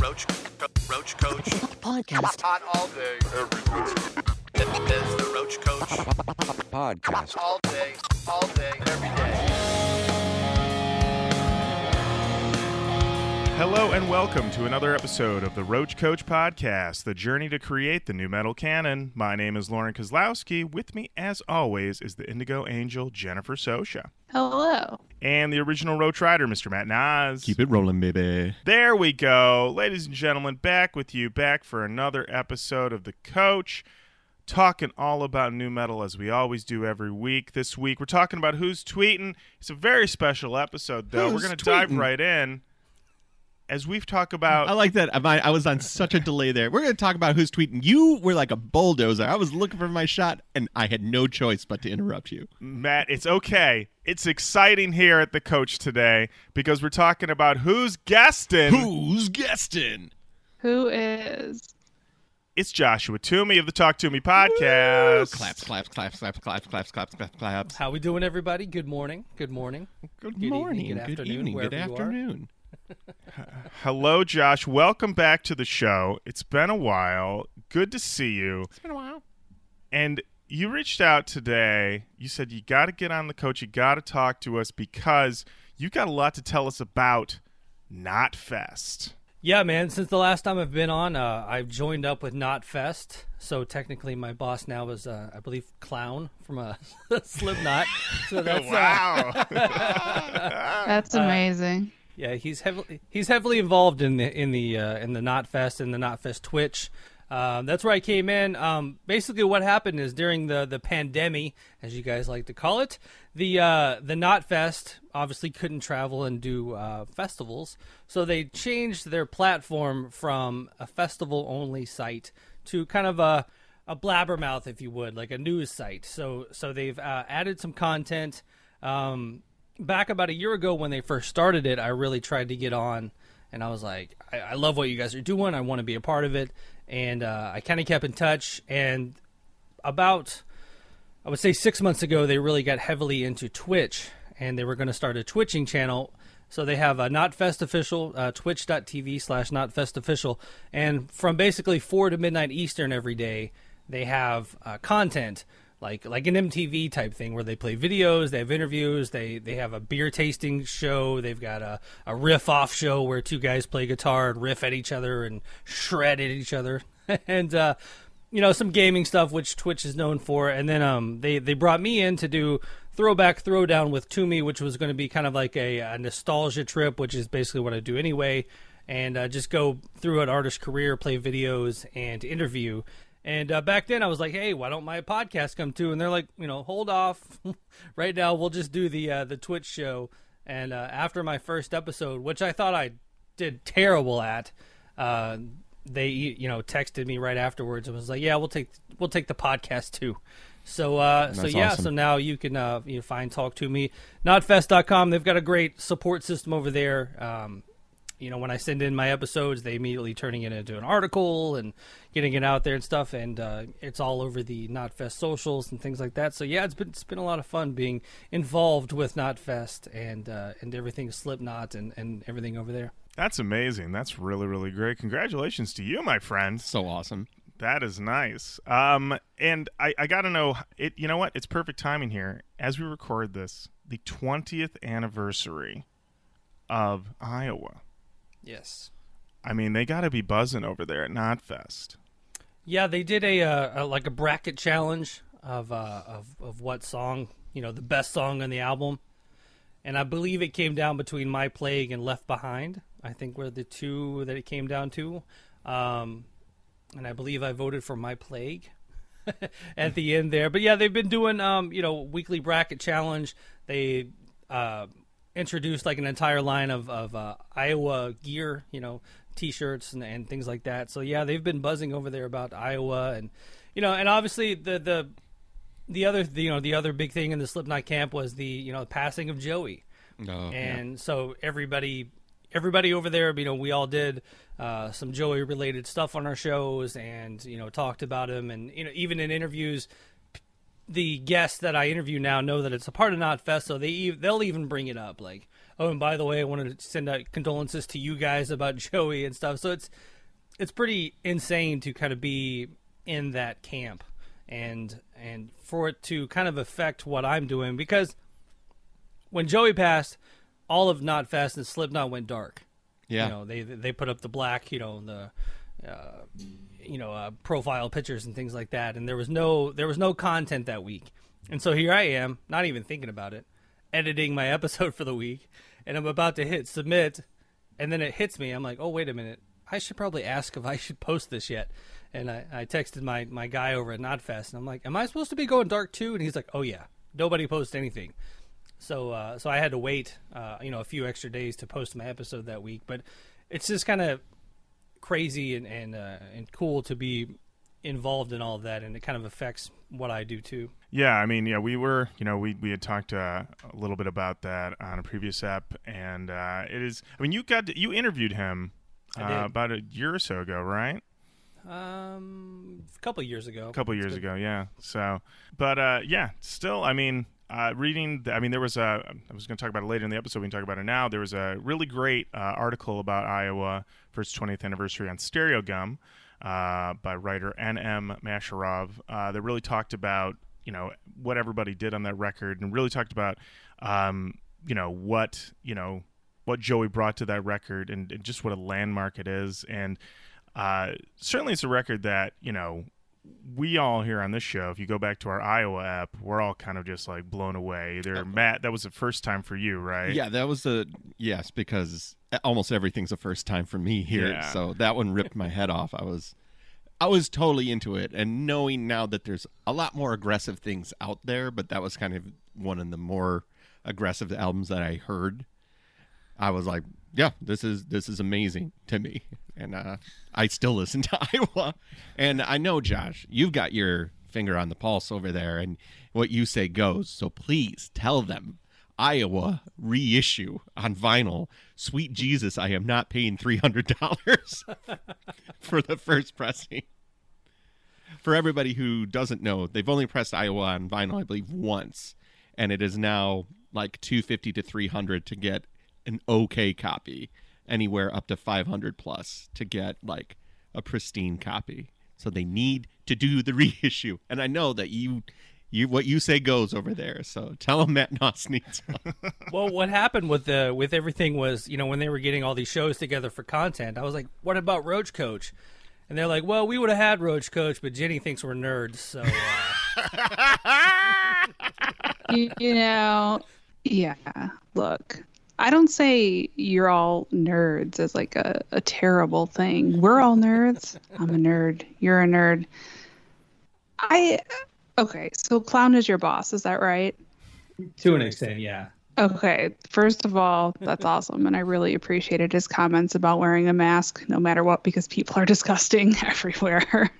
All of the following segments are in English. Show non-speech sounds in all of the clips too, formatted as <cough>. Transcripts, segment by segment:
Roach, Roach Koach. Podcast. Hot all day, every day. There's the Roach Koach. Podcast. All day, all day, every day. Hello and welcome to another episode of the Roach Koach Podcast, the journey to create the new metal canon. My name is Lorin Kozlowski. With me, as always, is the Indigo Angel, Jennifer Sosha. Hello. And the original Roach Rider, Mr. Matt Nas. Keep it rolling, baby. There we go. Ladies and gentlemen, back with you, back for another episode of The Coach. Talking all about new metal as we always do every week. This week, we're talking about who's tweeting. It's a very special episode, though. Who's we're going to dive right in. As we've talked about. I like that. I, I was on such a delay there. We're going to talk about who's tweeting. You were like a bulldozer. I was looking for my shot, and I had no choice but to interrupt you. Matt, it's okay. It's exciting here at the coach today because we're talking about who's guesting. Who's guesting? Who is? It's Joshua Toomey of the Talk Toomey podcast. Claps, claps, claps, claps, claps, claps, claps, claps, claps. How we doing, everybody? Good morning. Good morning. Good evening, morning. good Good afternoon, evening. Good wherever you are. afternoon. <laughs> Hello, Josh. Welcome back to the show. It's been a while. Good to see you. It's been a while. And you reached out today. You said you got to get on the coach. You got to talk to us because you've got a lot to tell us about Knotfest. Yeah, man. Since the last time I've been on, uh, I've joined up with Knotfest. So technically, my boss now is, uh, I believe, Clown from a <laughs> Slipknot. So <laughs> that's uh, wow. That's amazing. Yeah. He's heavily he's heavily involved in the in the uh, in the Knotfest and the Knotfest Twitch. Um, that's where I came in. Um, basically, what happened is during the the pandemic, as you guys like to call it, the uh, the Knotfest obviously couldn't travel and do uh, festivals, so they changed their platform from a festival only site to kind of a a blabbermouth, if you would, like a news site. So so they've uh, added some content. Um, back about a year ago when they first started it, I really tried to get on, and I was like, I, I love what you guys are doing. I want to be a part of it, and uh, I kind of kept in touch. And about, I would say six months ago, they really got heavily into Twitch, and they were going to start a twitching channel. So they have a Knotfest official, uh, twitch.tv slash Knotfest official, and from basically four to midnight Eastern every day, they have uh, content like like an MTV type thing where they play videos, they have interviews, they they have a beer tasting show, they've got a, a riff off show where two guys play guitar and riff at each other and shred at each other, <laughs> and uh, you know some gaming stuff which Twitch is known for, and then um they they brought me in to do throwback throwdown with Toomey, which was going to be kind of like a, a nostalgia trip, which is basically what I do anyway, and uh, just go through an artist's career, play videos, and interview. And uh, back then, I was like, "Hey, why don't my podcast come too?" And they're like, "You know, hold off. <laughs> right now, we'll just do the uh, the Twitch show." And uh, after my first episode, which I thought I did terrible at, uh, they you know texted me right afterwards and was like, "Yeah, we'll take we'll take the podcast too." So uh, so yeah, awesome. so now you can uh, you know, find talk to me knotfest.com. They've got a great support system over there. Um, you know, when I send in my episodes, they immediately turning it into an article and getting it out there and stuff, and uh, it's all over the Knotfest socials and things like that. So yeah, it's been it's been a lot of fun being involved with Knotfest and uh, and everything Slipknot and and everything over there. That's amazing. That's really, really great. Congratulations to you, my friend. So awesome. That is nice. Um, and I, I got to know it. You know what? It's perfect timing here as we record this. The twentieth anniversary of Iowa. Yes. I mean, they got to be buzzing over there at Knotfest. Yeah, they did a, uh, a like a bracket challenge of uh, of of what song you know the best song on the album, and I believe it came down between My Plague and Left Behind. I think were the two that it came down to, um, and I believe I voted for My Plague <laughs> at the end there. But yeah, they've been doing um, you know weekly bracket challenge. They uh, introduced like an entire line of of uh, Iowa gear, you know, T-shirts and, and things like that. So yeah, they've been buzzing over there about Iowa, and you know, and obviously the the the other the, you know the other big thing in the Slipknot camp was the you know the passing of Joey, No, and so everybody everybody over there, you know, we all did uh, some Joey related stuff on our shows, and you know, talked about him, and you know, even in interviews, the guests that I interview now know that it's a part of Knotfest, so they they'll even bring it up, like, oh, and by the way, I wanted to send out condolences to you guys about <laughs> Joey and stuff. So it's it's pretty insane to kind of be in that camp and and for it to kind of affect what I'm doing because when Joey passed, all of Knotfest and Slipknot went dark. Yeah. You know, they they put up the black, you know, the uh, you know, uh, profile pictures and things like that, and there was no there was no content that week. And so here I am, not even thinking about it, editing my <laughs> episode for the week, and I'm about to hit submit, and then it hits me. I'm like, oh wait a minute, I should probably ask if I should post this yet. And I, I texted my my guy over at Knotfest, and I'm like, am I supposed to be going dark too? And he's like, oh yeah, nobody posts anything. So uh, so I had to wait, uh, you know, a few extra days to post my episode that week. But it's just kind of crazy and and uh, and cool to be involved in all of that, and it kind of affects what I do too. Yeah, I mean, yeah, we were, you know, we we had talked uh, a little bit about that on a previous app, and uh, it is. I mean, you got to, you interviewed him uh, about a year or so ago, right? Um, a couple years ago. A couple years ago, yeah. So, but uh, yeah, still, I mean, uh, reading. The, I mean, there was a. I was going to talk about it later in the episode. We can talk about it now. There was a really great uh, article about Iowa for its 20th anniversary on Stereogum uh, by writer N.M. Masharov. Uh, that really talked about you know what everybody did on that record, and really talked about um, you know what you know what Joey brought to that record, and, and just what a landmark it is, and uh, certainly it's a record that you know we all here on this show, if you go back to our Iowa app, we're all kind of just like blown away. Either uh, Matt, that was the first time for you, right? Yeah, that was a yes because almost everything's a first time for me here. Yeah. So that one ripped my head off. I was I was totally into it and knowing now that there's a lot more aggressive things out there, but that was kind of one of the more aggressive albums that I heard. I was like, yeah, this is this is amazing to me. <laughs> And uh I still listen <laughs> to Iowa. And I know Josh, you've got your finger on the pulse over there and what you say goes. So please tell them Iowa reissue on vinyl. Sweet Jesus, I am not paying $300 <laughs> for the first pressing. For everybody who doesn't know, they've only pressed Iowa on vinyl, I believe, once, and it is now like 250 to 300 to get an okay copy, anywhere up to 500 plus to get like a pristine copy. So they need to do the <laughs> reissue, and I know that you, you what you say goes over there. So tell them Matt <laughs> Noss needs one. <laughs> well, what happened with the with everything was, you know, when they were getting all these shows together for content, I was like, "What about Roach Koach?" And they're like, "Well, we would have had Roach Koach, but Jenny thinks we're nerds." So uh, you, you know, yeah. Look, I don't say you're all nerds as like a, a terrible thing. We're all nerds. I'm a nerd. You're a nerd. I okay. So clown is your boss. Is that right? to an extent, yeah. Okay, first of all, that's <laughs> awesome, and I really appreciated his comments about wearing a mask no matter what because people are <laughs> disgusting <laughs> everywhere.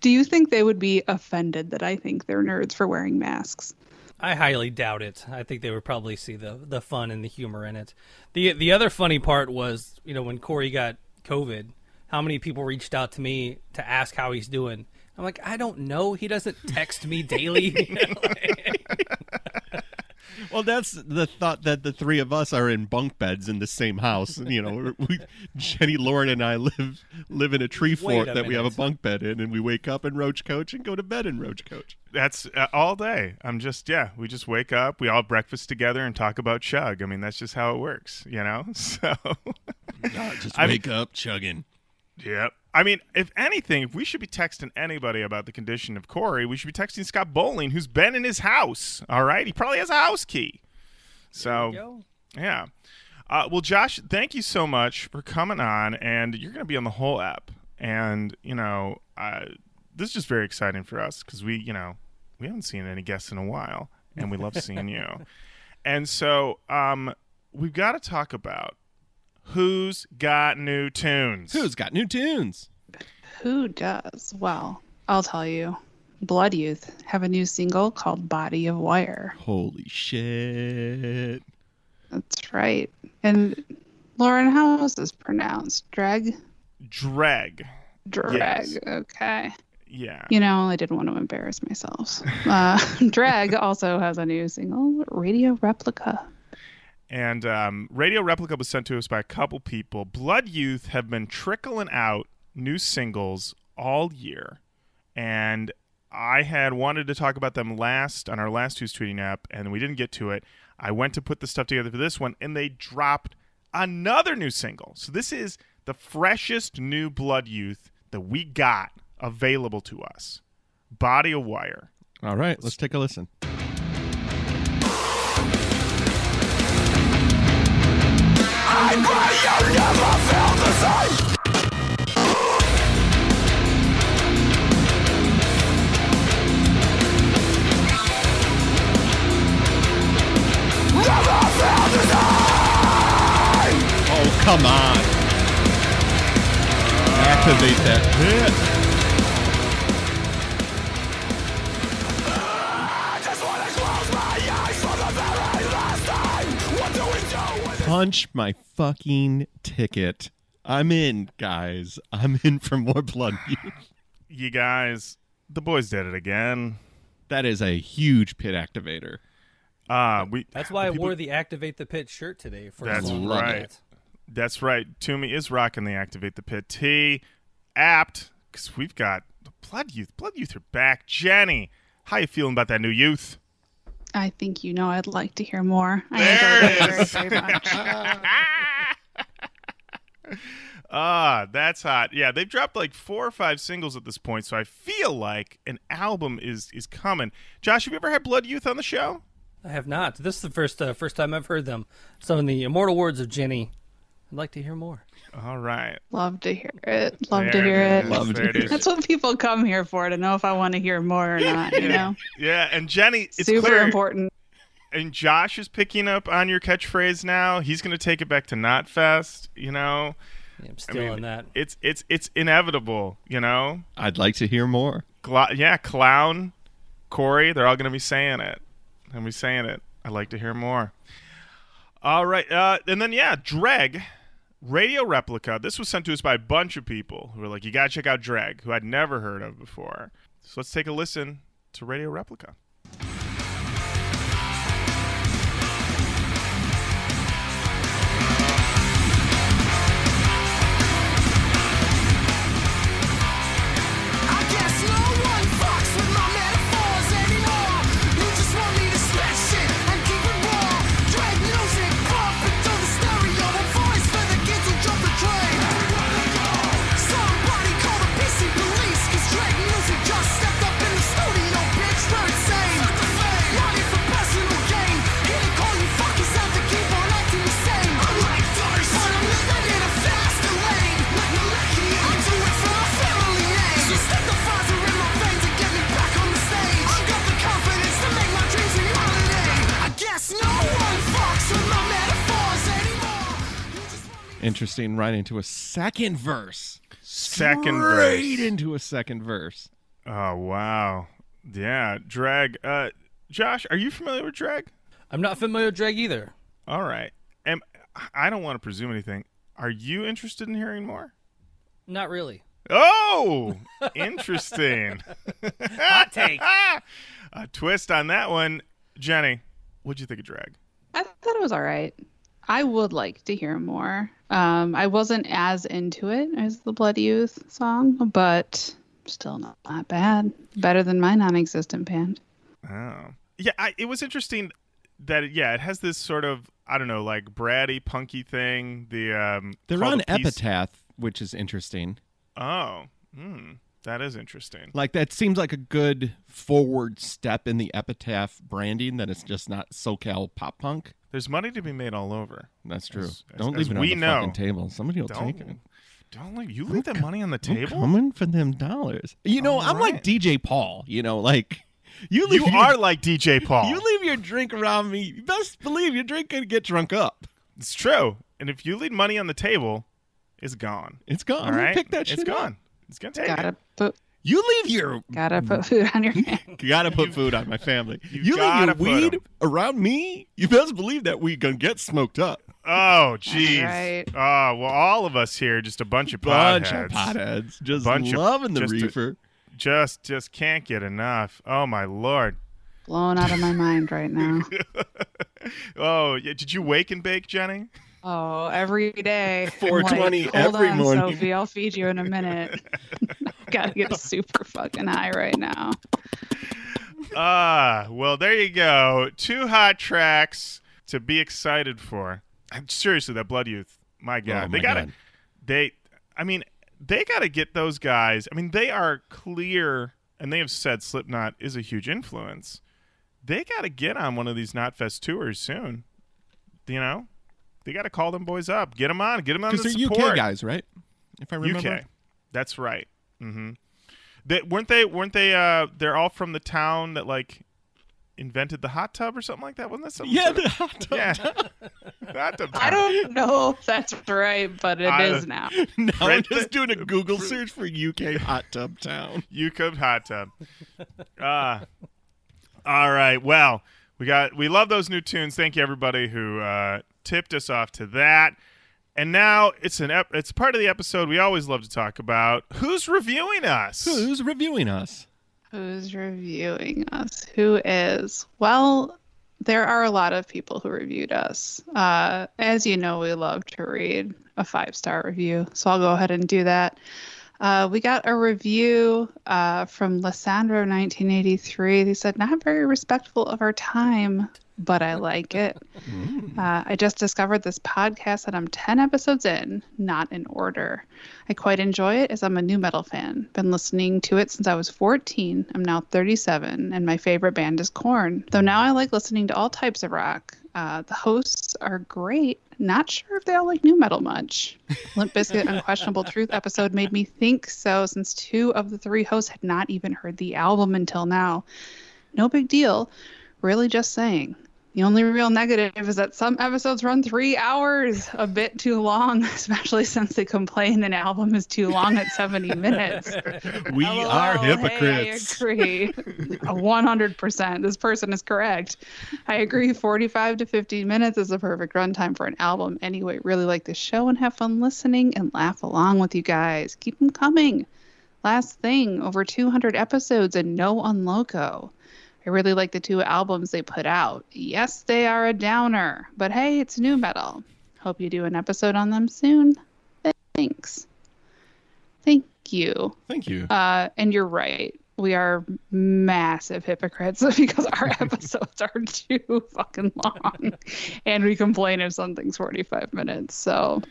Do you think they would be offended that I think they're nerds for wearing masks? I highly doubt it. I think they would probably see the the fun and the humor in it. the The other funny part was, you know, when Corey got COVID, how many people reached out to me to ask how he's doing. I'm like, I don't know. He doesn't text me daily. <laughs> <laughs> Well, that's the thought that the three of us are in bunk beds in the same house. You know, we, Jenny, Lorin, and I live live in a tree Wait fort a that we have a bunk bed in, and we wake up in Roach Koach and go to bed in Roach Koach. That's uh, all day. I'm just yeah. We just wake up, we all breakfast together, and talk about Chug. I mean, that's just how it works, you know. <laughs> So just I- wake up chugging. Yep. I mean, if anything, if we should be texting anybody about the condition of Corey, we should be texting Scott Bowling, who's been in his house. All right, he probably has a house key. So yeah. Uh, well, Josh, thank you so much for coming on, and you're going to be on the whole app. And you know, uh, this is just very exciting for us because we, you know, we haven't seen any guests in a while, and we love seeing <laughs> you. And so, um, we've got to talk about who's got new tunes. Who's got new tunes? Who does? Well, I'll tell you. Blood Youth have a new single called Body of Wire. Holy shit! That's right. And Lorin, how is this pronounced? Dreg? Dreg. Dreg. Yes. Okay. Yeah. You know, I didn't want to embarrass myself. Uh, <laughs> Drag also has a new single, Radio Replica. And um, Radio Replica was sent to us by a couple people. Blood Youth have been trickling out new singles all year, and I had wanted to talk about them last on our last Who's Tweeting app, and we didn't get to it. I went to put the stuff together for this one, and they dropped another new single. So this is the freshest new Blood Youth that we got available to us. Body of Wire. All right, let's take a listen. Oh, come on. Activate that pit. Punch my fucking ticket. I'm in, guys. I'm in for more blood. <laughs> Youth. You guys, the boys did it again. that is a huge pit activator. Uh, we That's why I people- wore the Activate the Pit shirt today. For That's right. Night. That's right. Toomey is rocking the Activate the Pit tee. Apt, because we've got the Blood Youth. Blood Youth are back. Jenny, how you feeling about that new youth? I think you know I'd like to hear more. I There enjoyed it it is. very, very much. <laughs> Ah, that's hot. Yeah, they've dropped like four or five singles at this point, so I feel like an album is is coming. Josh, have you ever had Blood Youth on the show? I have not. This is the first uh, first time I've heard them. So, in the immortal words of Jenny, I'd like to hear more. All right. Love to hear it. Love There to hear it it. is. Love to There it hear is. That's what people come here for to know if I want to hear more or <laughs> not. You know, Yeah, and Jenny, it's super clear. important. and Josh is picking up on your catchphrase now. He's going to take it back to not Knotfest. You know, Yeah, I'm I still mean, in that. it's it's it's inevitable. You know, I'd like to hear more. Gla- yeah, clown, Corey, they're all going to be saying it. They'll be saying it. I'd like to hear more. All right, uh, and then yeah, Dreg, Radio Replica. This was sent to us by a bunch of people who were like, "You got to check out Drag, who I'd never heard of before. So let's take a listen to Radio Replica. Interesting. Right into a second verse. Second Straight verse. into a second verse. Oh wow, yeah, Drag. Uh, Josh, are you familiar with Drag? I'm not familiar with Drag either. All right. Am, I don't want to presume anything. Are you interested in hearing more? Not really. Oh, interesting. <laughs> Hot take. <laughs> A twist on that one. Jenny, what'd you think of Drag? I thought it was all right. I would like to hear more. Um, I wasn't as into it as the Blood Youth song, but still not, not bad. Better than my non-existent band. Oh. Yeah, I, it was interesting that, yeah, it has this sort of, I don't know, like bratty, punky thing. The um, They're on the piece- Epitaph, which is interesting. Oh, hmm. That is interesting. Like that seems like a good forward step in the Epitaph branding. That it's just not SoCal pop punk. There's money to be made all over. That's true. As- as- Don't as leave it on the know. fucking table. Somebody will Don't, take it. don't leave. You leave that money on the table. I'm coming for them dollars. You know, All I'm right. like DJ Paul. You know, like you leave You your, are like DJ Paul. you leave your drink around me. You best believe your drink could get drunk up. It's true. And if you leave money on the table, it's gone. It's gone. All right, pick that shit it's up. gone. It's gonna take Gotta it. put You leave your gotta put food on your. You <laughs> gotta put food on my family. you You, leave gotta your put weed 'em. around me. You best believe that we gonna get smoked up. Oh, jeez. right. Oh, well, all of us here, just a bunch of Bunch potheads. of potheads, just Bunch of- loving the just a- reefer. Just, just can't get enough. Oh my lord. blown out of my mind right now. <laughs> Oh, yeah. Did you wake and bake, Jenny? Oh, every day. I'm 420 like, Hold every on, morning." Sophie, I'll feed you in a minute. <laughs> <laughs> Gotta get super fucking high right now. Ah, well, there you go. Two hot tracks to be excited for. And seriously, that Blood Youth, my God, Oh, they gotta, God. they, I mean, they gotta get those guys. I mean, they are clear, and they have said Slipknot is a huge influence. They gotta get on one of these Knotfest tours soon. You know, they gotta call them boys up, get them on, get them on the Because they're support. UK guys, right? If I remember. UK. That's right. Mm-hmm. They, weren't they? Weren't they? Uh, they're all from the town that like invented the hot tub or something like that. Wasn't that something? Yeah, sort of- <laughs> the hot tub. yeah. hot tub. I don't know if that's right, but it is I- now. <laughs> Now I'm just doing a Google <laughs> search for UK hot tub town. UK hot tub. Ah. all right. Well, we got we love those new tunes. Thank you everybody who uh, tipped us off to that. And now it's an ep- it's part of the episode we always love to talk about. Who's reviewing us? Who's reviewing us? Who's reviewing us? Who is? Well, there are a lot of people who reviewed us. Uh, as you know, we love to read a five star review, so I'll go ahead and do that. Uh, we got a review uh, from Lissandro 1983. They said, Not very respectful of our time, but I like it. Uh, I just discovered this podcast and I'm 10 episodes in, not in order. I quite enjoy it as I'm a new metal fan. Been listening to it since I was 14. I'm now 37, and my favorite band is Korn. Though now I like listening to all types of rock. Uh, the hosts are great. Not sure if they all like new metal much. <laughs> Limp Bizkit Unquestionable Truth episode made me think so, since two of the three hosts had not even heard the album until now. No big deal. Really just saying. The only real negative is that some episodes run three hours, a bit too long, <laughs> especially since they complain an album is too long at 70 <laughs> minutes. We LOL, are hey, hypocrites. I agree. 100%. This person is correct. I agree. 45 to 50 minutes is the perfect runtime for an album. Anyway, really like the show and have fun listening and laugh along with you guys. Keep them coming. Last thing, over 200 episodes and no Unloco. I really like the two albums they put out. Yes, they are a downer, but hey, it's new metal. Hope you do an episode on them soon. Thanks. Thank you. Thank you. Uh, and you're right. We are massive hypocrites <laughs> because our <laughs> episodes are too fucking long. And we complain if something's 45 minutes. So,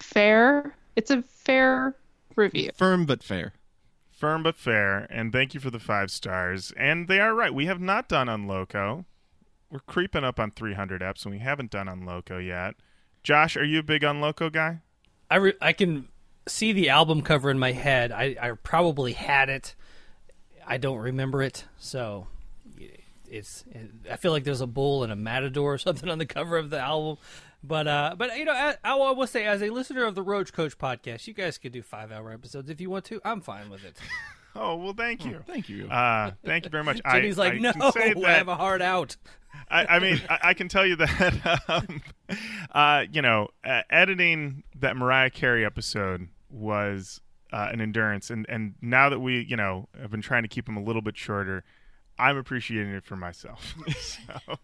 fair. It's a fair review. Firm but fair. Firm but fair, and thank you for the five stars. And they are right. We have not done Unloco. We're creeping up on 300 eps, and we haven't done Unloco yet. Josh, are you a big Unloco guy? I re- I can see the album cover in my head. I, I probably had it. I don't remember it, so it's. I feel like there's a bull and a matador or <laughs> something on the cover of the album. But uh, but you know, I, I will say as a listener of the Roach Koach podcast, you guys could do five hour episodes if you want to. I'm fine with it. <laughs> Oh well, thank you. Thank you. Uh, thank you very much. Jimmy's I, like, I no, can <laughs> I have a hard out. <laughs> I, I mean, I, I can tell you that, um, uh, you know, uh, editing that Mariah Carey episode was uh, an endurance, and and now that we, you know, have been trying to keep them a little bit shorter, I'm appreciating it for myself. <laughs> so,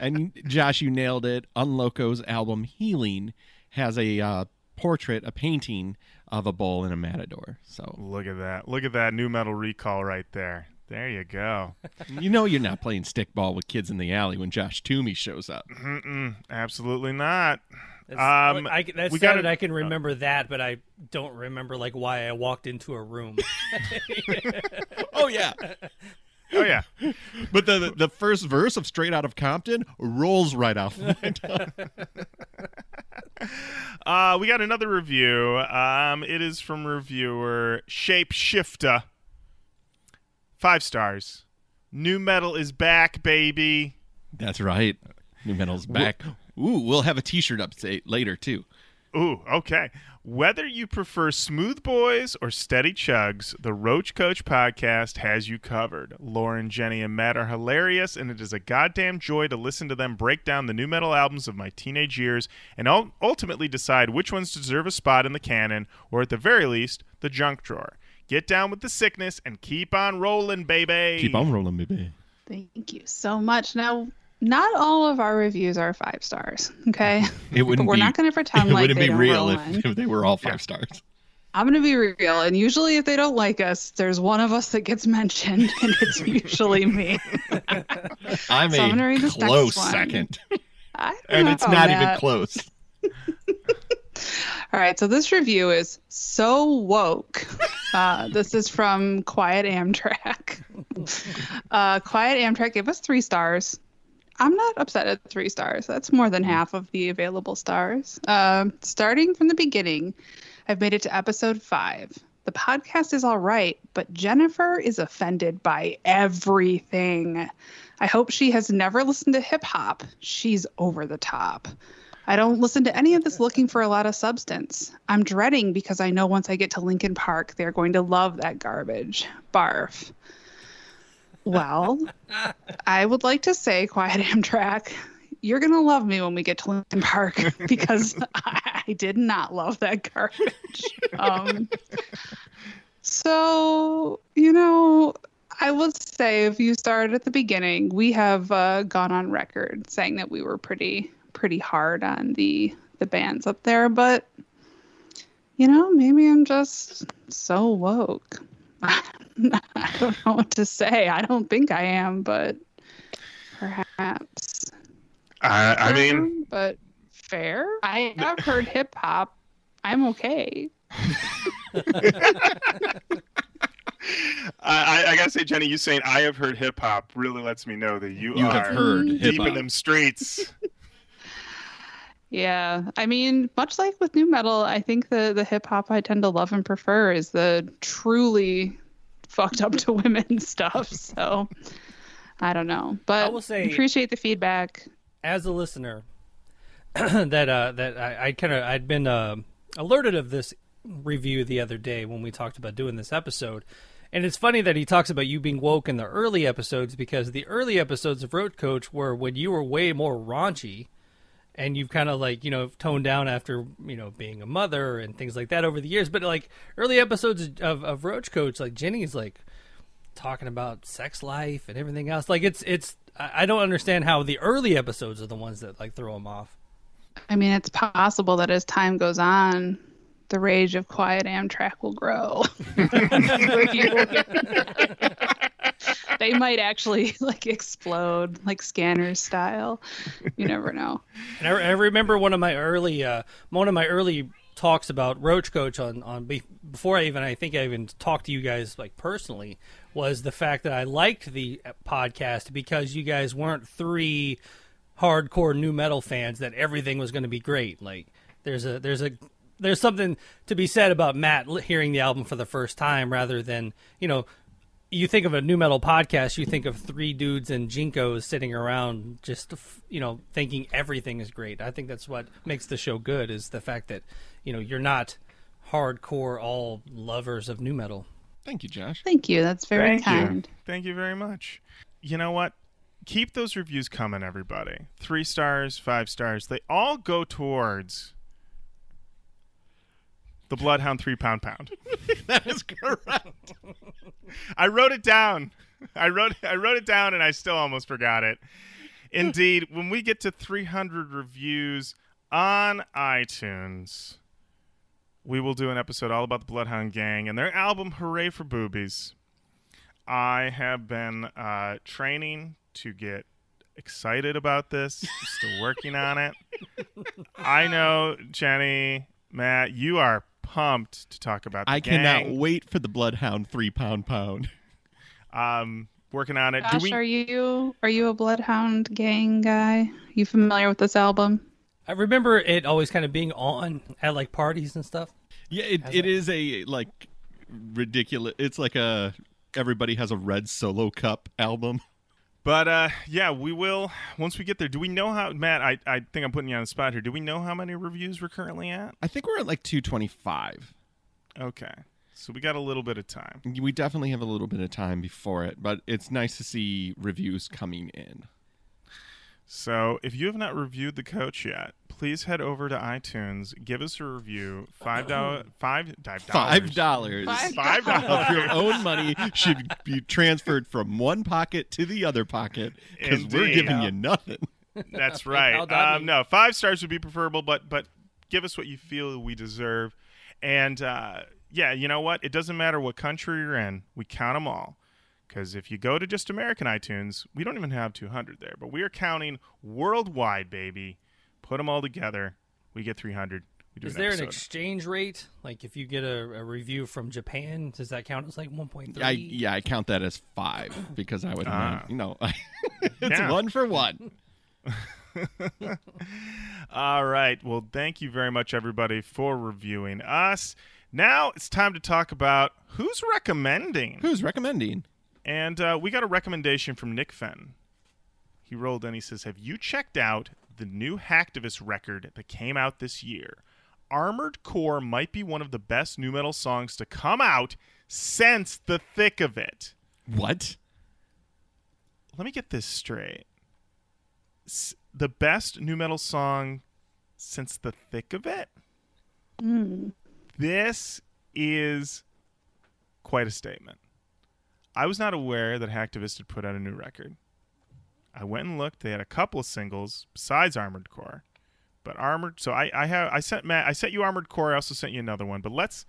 and Josh, you nailed it. Unloco's album Healing has a uh, portrait, a painting of a bull and a matador. So look at that! Look at that new metal recall right there. There you go. <laughs> you know you're not playing stickball with kids in the alley when Josh Toomey shows up. Mm-mm, absolutely not. That's- Um, I, that's we sad gotta- I can remember that, but I don't remember like why I walked into a room. <laughs> Oh yeah. Oh yeah. But the the first verse of Straight Out of Compton rolls right off my tongue. <laughs> Uh, we got another review. Um, it is from reviewer Shapeshifter. Five stars. New metal is back, baby. That's right. New metal's back. Ooh, we'll have a T-shirt update later too. Ooh, okay. Whether you prefer smooth boys or steady chugs, the Roach Koach podcast has you covered. Lorin, Jenny, and Matt are hilarious, and it is a goddamn joy to listen to them break down the new metal albums of my teenage years and ultimately decide which ones deserve a spot in the canon, or at the very least, the junk drawer. Get down with the sickness and keep on rolling, baby. Keep on rolling, baby. Thank you so much. Now, not all of our reviews are five stars, okay? <laughs> It wouldn't but we're be, not going to pretend <laughs> it like wouldn't they be real if, if they were all five stars. I'm going to be real, and usually if they don't like us, there's one of us that gets mentioned, and it's <laughs> usually me. I'm So I'm a read this close second, and it's not even close. All right, so this review is so woke. Uh, this is from Quiet Amtrak. Uh, Quiet Amtrak gave us three stars. I'm not upset at three stars. That's more than half of the available stars. Um starting from the beginning, I've made it to episode five. The podcast is all right, but Jennifer is offended by everything. I hope she has never listened to hip hop. She's over the top. I don't listen to any of this looking for a lot of substance. I'm dreading because I know once I get to Linkin Park, they're going to love that garbage. Barf. Well, I would like to say, Quiet Amtrak, you're going to love me when we get to Linkin Park <laughs> because I, I did not love that garbage. Um, so, you know, I would say if you started at the beginning, we have uh, gone on record saying that we were pretty pretty hard on the the bands up there, but you know, maybe I'm just so woke. <laughs> I don't know what to say. I don't think I am, but perhaps. I, I mean, Um, but fair. I have heard hip hop. I'm okay. <laughs> I, I gotta say, Jenny, you saying I have heard hip hop really lets me know that you, You are have heard deep hip-hop. in them streets. <laughs> Yeah, I mean, much like with new metal, I think the the hip hop I tend to love and prefer is the truly fucked up to <laughs> women stuff. So I don't know, but I will say- appreciate the feedback. as a listener <clears throat> that uh that I, I kind of I'd been uh, alerted of this review the other day when we talked about doing this episode. And it's funny that he talks about you being woke in the early episodes because the early episodes of Roach Koach were when you were way more raunchy and you've kind of like, you know, toned down after, you know, being a mother and things like that over the years. But like early episodes of, of Roach Koach, like Jenny's like talking about sex life and everything else. Like it's it's I I don't understand how the early episodes are the ones that like throw him off. I mean, it's possible that as time goes on, the rage of Quiet Amtrak will grow. <laughs> <laughs> <laughs> they might actually <laughs> like explode, like scanners style. You never know. And I, I remember one of my early uh, one of my early talks about Roach Koach on on before I even I think I even talked to you guys like personally was the fact that I liked the podcast because you guys weren't three hardcore new metal fans that everything was going to be great. Like there's a there's a there's something to be said about Matt hearing the album for the first time rather than you know you think of a new metal podcast, you think of three dudes and JNCOs sitting around just you know thinking everything is great. I think that's what makes the show good is the fact that you know you're not hardcore all lovers of new metal. Thank you, Josh. Thank you. That's very Thank kind. you. Thank you very much. You know what? Keep those reviews coming, everybody. Three stars, five stars. They all go towards the Bloodhound three pound pound. <laughs> That is correct. I wrote it down. I wrote I wrote it down and I still almost forgot it. Indeed, when we get to 300 reviews on iTunes, we will do an episode all about the Bloodhound Gang and their album Hooray for Boobies. I have been uh, training to get excited about this. Still working on it. I know, Jenny, Matt, you are pumped to talk about the I gang. cannot wait for the Bloodhound three pound pound. Um, working on it. Josh, Do we? are you are you a Bloodhound Gang guy? You familiar with this album? I remember it always kind of being on at like parties and stuff. Yeah, it, it is a like ridiculous. It's like a everybody has a red solo cup album. But uh, yeah, we will once we get there. Do we know how, Matt? I, I think I'm putting you on the spot here. Do we know how many reviews we're currently at? I think we're at like 225. Okay, so we got a little bit of time. We definitely have a little bit of time before it, but it's nice to see reviews coming in. So if you have not reviewed the coach yet, please head over to iTunes, give us a review. Five dollar, five five Five dollars. dollars Five of dollars. your own money should be transferred from one pocket to the other pocket because we're giving you nothing. That's <laughs> right. Um, no, five stars would be preferable, but but give us what you feel we deserve. And uh, yeah, you know what? It doesn't matter what country you're in. We count them all. Because if you go to just American iTunes, we don't even have 200 there, but we are counting worldwide, baby. Put them all together, we get 300. We do Is an there an episode. exchange rate? Like if you get a, a review from Japan, does that count as like 1.3? I yeah, I count that as five because I would, Ah. you know, <laughs> it's Yeah. one for one. <laughs> All right. Well, thank you very much, everybody, for reviewing us. Now it's time to talk about who's recommending. Who's recommending? And uh, we got a recommendation from Nick Fenn. He rolled in. He says, "Have you checked out the new Hacktivist record that came out this year? Armored Core might be one of the best new metal songs to come out since the thick of it." What? Let me get this straight. S- the best new metal song since the thick of it. Hmm. This is quite a statement. I was not aware that Hacktivist had put out a new record. I went and looked. They had a couple of singles besides Armored Core, but Armored. So I, I have I sent Matt. I sent you Armored Core. I also sent you another one. But let's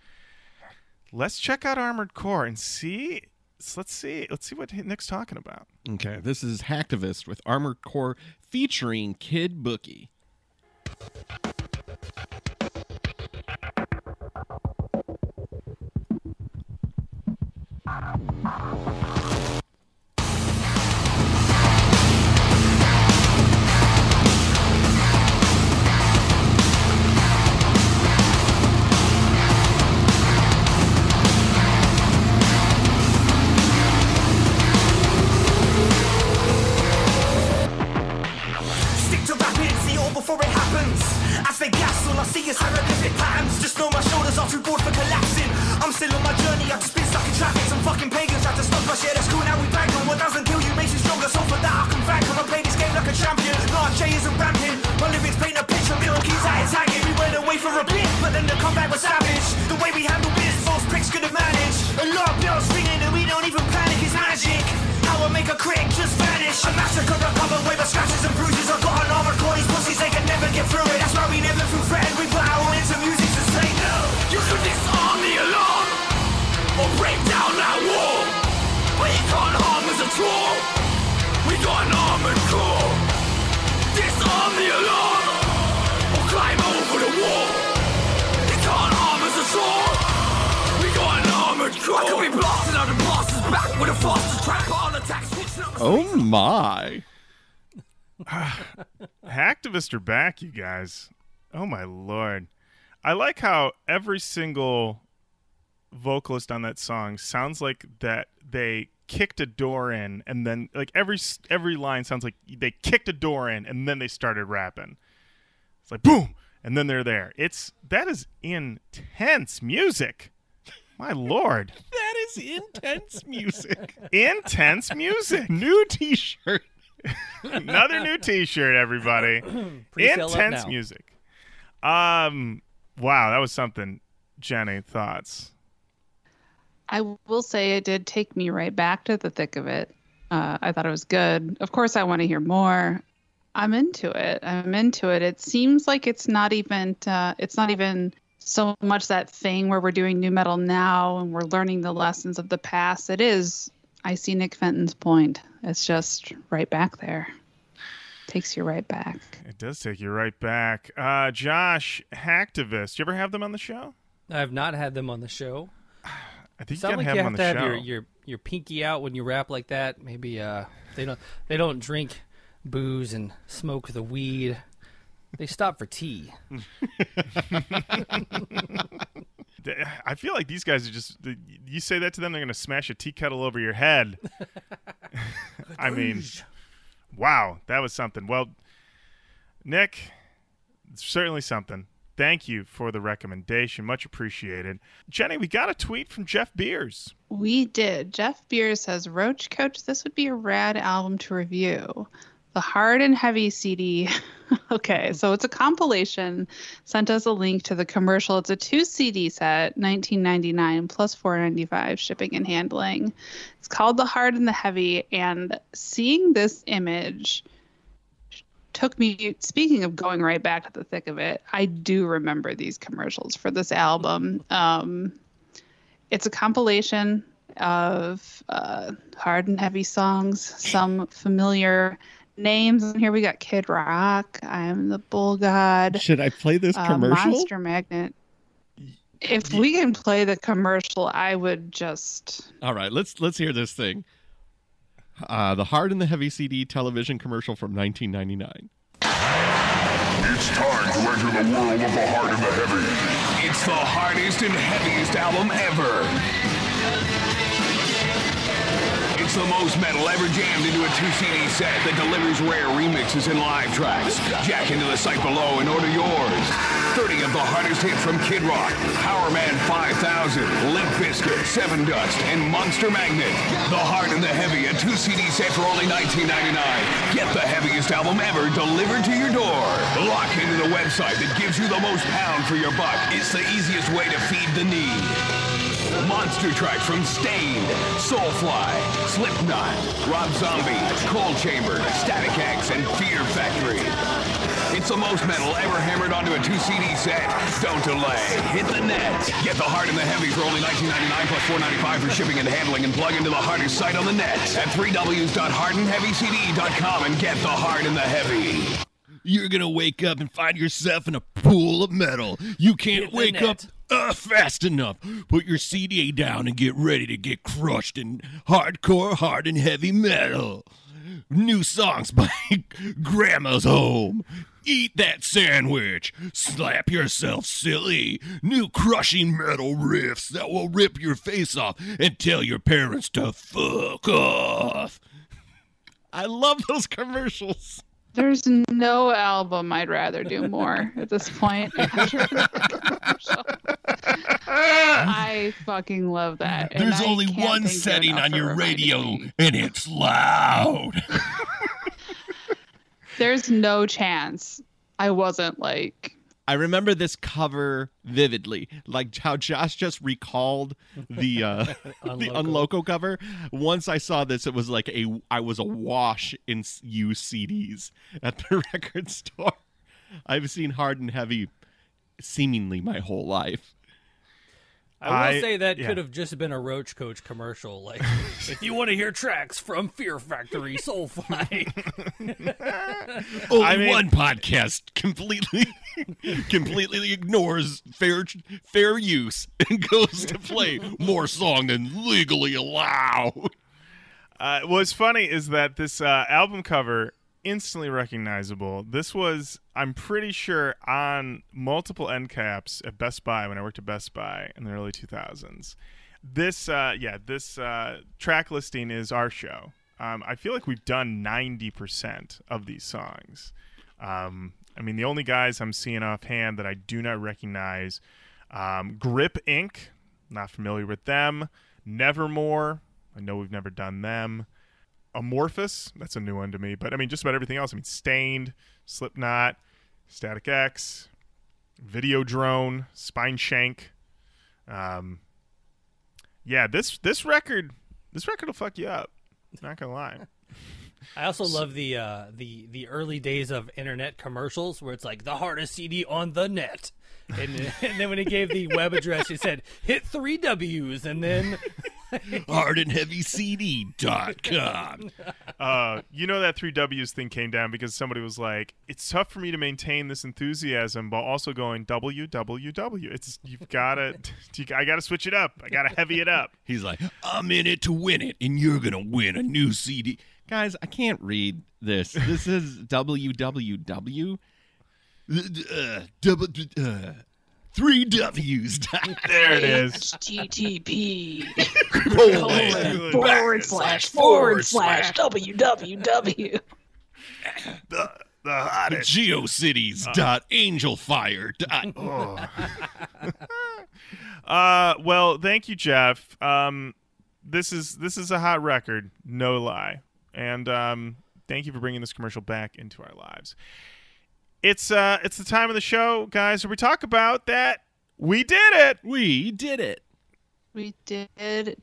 let's check out Armored Core and see. so Let's see. Let's see what Nick's talking about. Okay, this is Hacktivist with Armored Core featuring Kid Bookie. Back, you guys. Oh my lord. I like how every single vocalist on that song sounds like that they kicked a door in and then like every every line sounds like they kicked a door in and then they started rapping. It's like boom and then they're there. It's that is intense music. My <laughs> lord. That is intense music. Intense music. <laughs> New T-shirt. Another new T-shirt, everybody. <clears throat> Intense music. Um, wow, that was something. Jenny, thoughts? I will say it did take me right back to the thick of it. Uh, I thought it was good. Of course, I want to hear more. I'm into it. I'm into it. It seems like it's not even uh, it's not even so much that thing where we're doing new metal now and we're learning the lessons of the past. It is. I see Nick Fenton's point. It's just right back there. Takes you right back. It does take you right back. Uh, Josh, Hacktivist. You ever have them on the show? I've not had them on the show. I think you gotta like have you them have on to the have show. your, your your pinky out when you rap like that. Maybe uh they don't they don't drink booze and smoke the weed. They stop for tea. <laughs> <laughs> I feel like these guys are just. You say that to them, they're gonna smash a tea kettle over your head. <laughs> <laughs> I mean, wow, that was something. Well, Nick, certainly something. Thank you for the recommendation. Much appreciated. Jenny, we got a tweet from Jeff Beers. We did. Jeff Beers says, Roach Koach, this would be a rad album to review. The hard and heavy CD. <laughs> okay, so it's a compilation. Sent us a link to the commercial. It's a two CD set, 1999 plus 495 shipping and handling. It's called the hard and the heavy. And seeing this image took me. Speaking of going right back to the thick of it, I do remember these commercials for this album. Um, it's a compilation of uh, hard and heavy songs, some familiar names. And here we got Kid Rock. I'm the Bull God. Should I play this uh, commercial? Monster Magnet. If we can play the commercial, I would just. All right, let's let's hear this thing. Uh, the Hard and the Heavy CD television commercial from 1999. It's time to enter the world of the hard and the heavy. It's the hardest and heaviest album ever. It's the most metal ever jammed into a two CD set that delivers rare remixes and live tracks. Jack into the site below and order yours. 30 of the hardest hits from Kid Rock, Powerman 5000, Limp Bizkit, Sevendust, and Monster Magnet. The Hard and the Heavy, a two CD set for only $19.99. Get the heaviest album ever delivered to your door. Lock into the website that gives you the most pound for your buck. It's the easiest way to feed the need. Monster tracks from Staind, Soulfly, Slipknot, Rob Zombie, Coal Chamber, Static X, and Fear Factory. It's the most metal ever hammered onto a two CD set. Don't delay. Hit the net. Get the hard and the heavy for only $19.99 plus $4.95 for shipping and handling and plug into the hardest site on the net at 3ws.hardandheavycd.com and get the hard and the heavy. You're gonna wake up and find yourself in a pool of metal. You can't Hit wake up net. Uh, fast enough. Put your CDA down and get ready to get crushed in hardcore, hard and heavy metal. New songs by <laughs> Grandma's Home. Eat that sandwich. Slap yourself silly. New crushing metal riffs that will rip your face off and tell your parents to fuck off. I love those commercials. There's no album I'd rather do more at this point. <laughs> I fucking love that. There's only one setting on your radio, me. and it's loud. <laughs> There's no chance I wasn't like I remember this cover vividly, like how Josh just recalled the uh, <laughs> <laughs> the Unloco cover. Once I saw this, it was like a I was awash in used CDs at the <laughs> record store. I've seen Hard and Heavy seemingly my whole life. I will I- say that yeah. could have just been a Roach Koach commercial. Like, <laughs> if you want to hear tracks from Fear Factory, Soulfly, <laughs> Only I mean- one podcast completely <laughs> completely ignores fair fair use and goes to play more song than legally allowed. Uh, what's funny is that this uh, album cover instantly recognizable. This was, I'm pretty sure, on multiple end caps at Best Buy when I worked at Best Buy in the early 2000s. This, uh, yeah, this uh, track listing is our show. Um, I feel like we've done 90% of these songs. Um, I mean, the only guys I'm seeing offhand that I do not recognize um, Grip Inc., not familiar with them. Nevermore, I know we've never done them. Amorphis, that's a new one to me. But I mean, just about everything else. I mean, Staind, Slipknot, Static X, Videodrone, Spine Shank. Um, yeah, this this record, this record will fuck you up. Not gonna lie. <laughs> I also love the uh, the the early days of internet commercials where it's like the hardest CD on the net, and, <laughs> and then when he gave the web address, he said hit three W's, and then <laughs> <laughs> hardandheavycd.com. <laughs> Uh, you know that three W's thing came down because somebody was like, "It's tough for me to maintain this enthusiasm, but also going www." It's you've gotta, <laughs> I gotta switch it up. I gotta heavy it up. He's like, I'm in it to win it, and you're gonna win a new CD. Guys, I can't read this. This is www. Uh, double, uh, three W's. <laughs> There it is. HTTP Colon. forward slash forward slash www. The the hottest. Geocities dot angelfire dot. <laughs> Uh, well, thank you, Jeff. Um, this is this is a hot record, no lie. And um, Thank you for bringing this commercial back into our lives. It's uh, it's the time of the show, guys, where we talk about that we did it. We did it. We did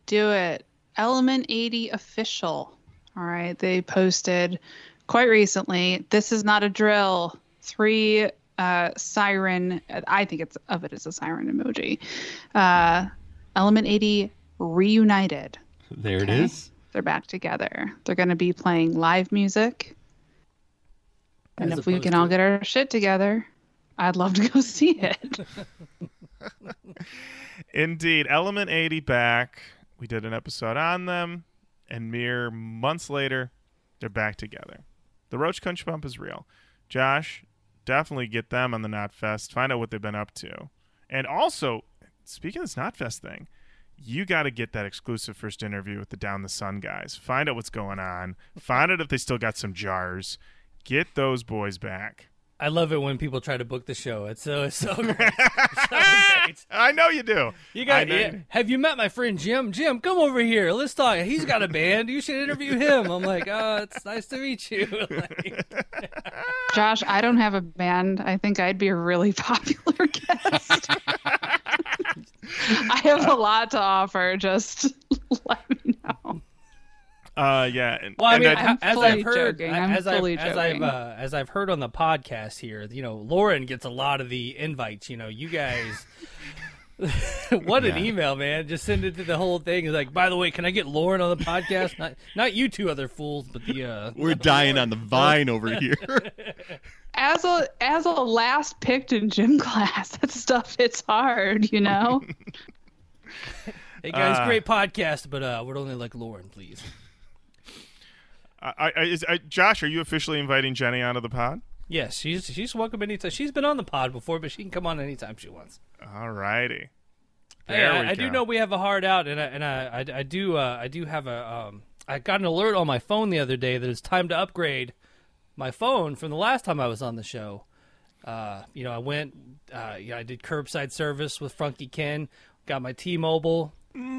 do it. Element 80 official. All right. They posted quite recently. This is not a drill. Three uh, siren. I think it's of it as a siren emoji. Uh, Element 80 reunited. There it Okay. is. They're back together. They're going to be playing live music. And As if we can to- all get our shit together, I'd love to go <laughs> see it. <laughs> Indeed, Element 80 back. We did an episode on them, and mere months later, they're back together. The Roach Koach bump is real. Josh, definitely get them on the Knotfest. Find out what they've been up to. And also, speaking of this Knotfest thing, you got to get that exclusive first interview with the Downthesun guys. Find out what's going on. Find out if they still got some jars. Get those boys back. I love it when people try to book the show. It's so it's so great. It's so great. I know you do. You got? know yeah, have you met my friend Jim? Jim, come over here. Let's talk. He's got a band. You should interview him. I'm like, oh, it's nice to meet you. <laughs> Like, <laughs> Josh, I don't have a band. I think I'd be a really <laughs> popular guest. I have a uh, lot to offer. Just let me know. Uh, yeah. And, well, I mean, I- as I've heard, joking. I'm as I've, as I've uh, as I've heard on the podcast here, you know, Lorin gets a lot of the invites. You know, you guys. <laughs> what an Yeah. email, man! Just send it to the whole thing. It's like, by the way, can I get Lorin on the podcast? Not, not you two other fools, but the. Uh, We're dying on the vine over here. <laughs> As a as a last picked in gym <laughs> class, that stuff hits hard, you know. hey guys, Uh, great podcast, but uh, we're only like Lorin, please. I, I, is, I, Josh, are you officially inviting Jenny onto the pod? Yes, she's she's welcome anytime. She's been on the pod before, but she can come on anytime she wants. All righty. Hey, There I, we I do know we have a hard out, and I, and I, I, I do uh, I do have a um, I got an alert on my phone the other day that it's time to upgrade my phone from the last time I was on the show. Uh, you know, I went, uh, yeah, I did curbside service with Funky Ken, got my T-Mobile,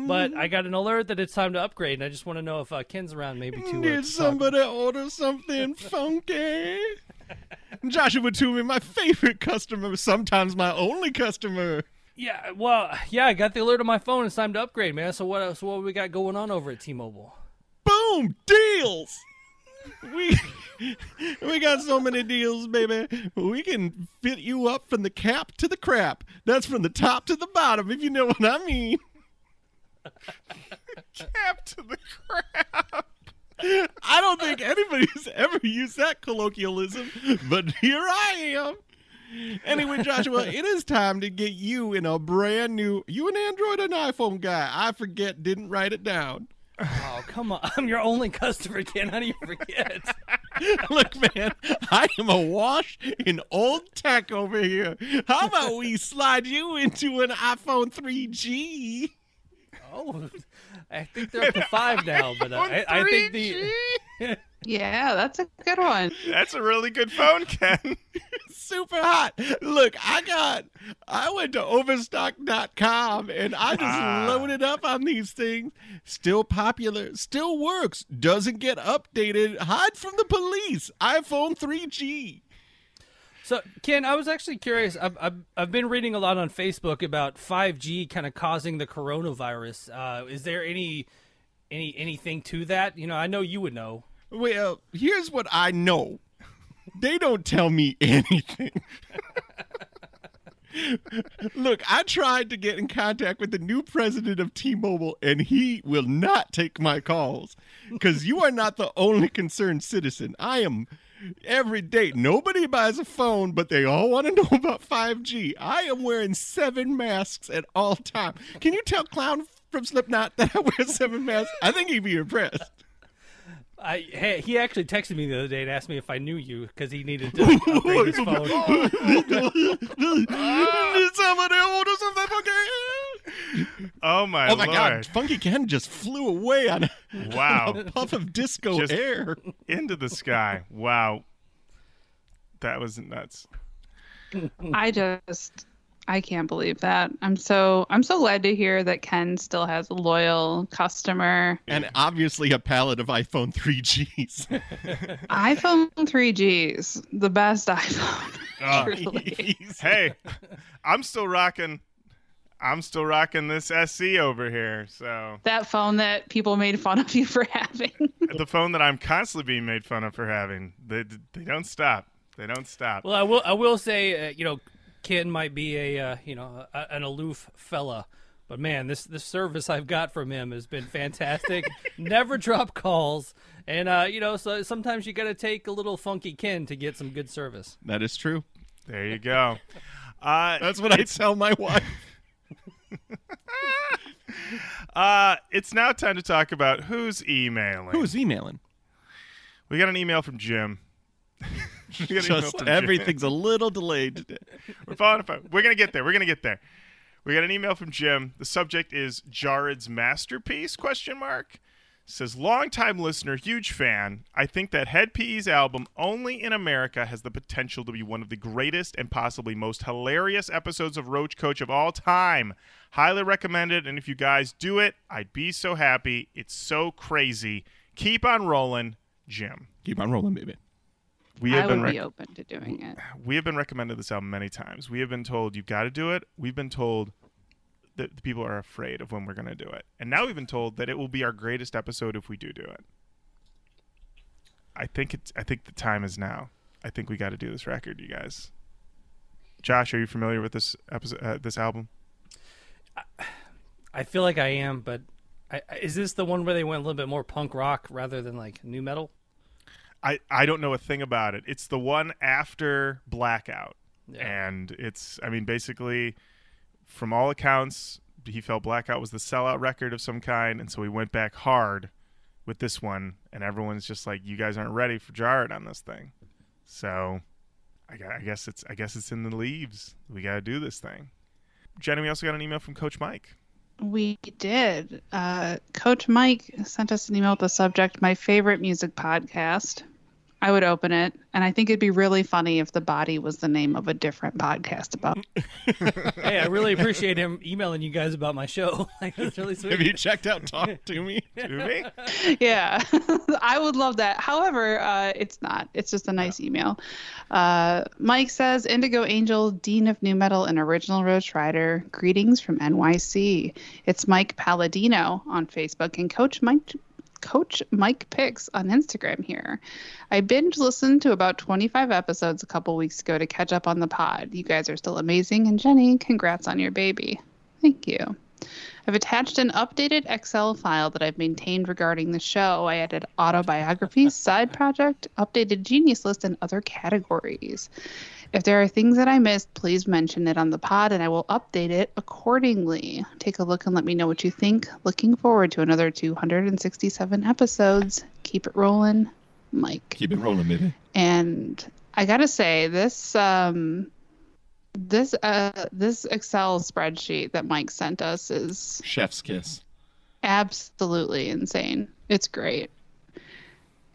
but I got an alert that it's time to upgrade, and I just want to know if uh, Ken's around, maybe to. Did to talk- somebody order something <laughs> funky? Joshua Toomey, my favorite customer, sometimes my only customer. Yeah, well, yeah, I got the alert on my phone. It's time to upgrade, man. So what? So what we got going on over at T-Mobile? Boom! Deals! We we got so many deals, baby. We can fit you up from the cap to the crap. That's from the top to the bottom, if you know what I mean. <laughs> Cap to the crap. I don't think anybody's ever used that colloquialism, but here I am. Anyway, Joshua, it is time to get you in a brand new. You an Android or an iPhone guy? I forget, didn't write it down. Oh, come on! I'm your only customer, Ken. How do you forget? <laughs> Look, man, I am awash in old tech over here. How about we slide you into an iPhone 3G? Oh, I think they're up to five now, but uh, <laughs> I, I think the <laughs> Yeah, that's a good one. That's a really good phone, Ken. <laughs> Super hot. Look, I got, I went to overstock.com and I just Ah. loaded up on these things. Still popular, still works, doesn't get updated. Hide from the police. iPhone 3G. So Ken, I was actually curious. I've, I've I've been reading a lot on Facebook about 5G kind of causing the coronavirus. Uh, is there any any anything to that? You know, I know you would know. Well, here's what I know. They don't tell me <laughs> anything. Look, I tried to get in contact with the new president of T Mobile, and he will not take my calls because you are not the only concerned citizen. I am every day. Nobody buys a phone, but they all want to know <laughs> about 5G. I am wearing seven masks at all time. Can you tell Clown from Slipknot that I wear seven masks? I think he'd be impressed. I hey, he actually texted me the other day and asked me if I knew you because he needed to <laughs> upgrade his phone. <laughs> Somebody order something funky? Oh my, Oh my lord! god, Funky Ken just flew away on a, <laughs> Wow. a puff of disco Just- air. Into the sky. Wow. That was nuts. I just I can't believe that. I'm so I'm so glad to hear that Ken still has a loyal customer. And obviously a pallet of iPhone 3Gs. <laughs> iPhone 3Gs, the best iPhone. Oh. <laughs> Truly. hey, I'm still rocking. I'm still rocking this SC over here. So That phone that people made fun of <laughs> you for having. the phone that I'm constantly being made fun of for having. They they don't stop. They don't stop. Well, I will. I will say, uh, you know, Ken might be a uh, you know a, an aloof fella, but man, this this service I've got from him has been fantastic. <laughs> Never drop calls, and uh, you know, so sometimes you got to take a little funky Ken to get some good service. that is true. There you go. Uh, That's what I tell my wife. Uh, it's now time to talk about who's emailing. Who's emailing? We got an email from Jim. <laughs> We got an email Just from Jim. everything's a little delayed today. We're falling apart. We're gonna get there. We're gonna get there. We got an email from Jim. The subject is Jared's masterpiece? Question mark. Says longtime listener, huge fan. I think that Hed PE's album "Only in America" has the potential to be one of the greatest and possibly most hilarious episodes of Roach Koach of all time. Highly recommended, and if you guys do it, I'd be so happy. It's so crazy. Keep on rolling, Jim. Keep on rolling, baby. We I have been would rec- be open to doing it. we have been recommended this album many times. We have been told you've got to do it. We've been told that the people are afraid of when we're going to do it, and now we've been told that it will be our greatest episode if we do do it. I think it's. I think the time is now. I think we got to do this record, you guys. Josh, are you familiar with this episode? Uh, this album? I feel like I am, but I, is this the one where they went a little bit more punk rock rather than like new metal? I I don't know a thing about it. It's the one after Blackout, Yeah. and it's. I mean, basically, from all accounts, he felt Blackout was the sellout record of some kind, and so he went back hard with this one, and everyone's just like, "You guys aren't ready for Jared on this thing." So, I, I guess it's I guess it's in the leaves. We got to do this thing. Jenny, we also got an email from Coach Mike. We did. Uh, Coach Mike sent us an email with the subject "My favorite music podcast." I would open it, and I think it'd be really funny if the body was the name of a different podcast about. <laughs> hey, I really appreciate him emailing you guys about my show. <laughs> like, that's really sweet. Have you checked out Talk Toomey? <laughs> To me, yeah, I would love that. However, uh, it's not. It's just a nice email. Uh, Mike says, Indigo Angel, Dean of New Metal and Original Roach Rider, greetings from NYC. It's Mike Palladino on Facebook and Coach Mike. Coach Mike Picks on Instagram here. I binge listened to about 25 episodes a couple weeks ago to catch up on the pod. You guys are still amazing. And Jenny, congrats on your baby. Thank you. I've attached an updated Excel file that I've maintained regarding the show. I added autobiographies, side project, updated genius list, and other categories. If there are things that I missed, please mention it on the pod and I will update it accordingly. Take a look and let me know what you think. Looking forward to another 267 episodes. Keep it rolling, Mike. Keep it rolling, baby. And I gotta say, this um, this uh, this Excel spreadsheet that Mike sent us is Chef's kiss. absolutely insane. It's great.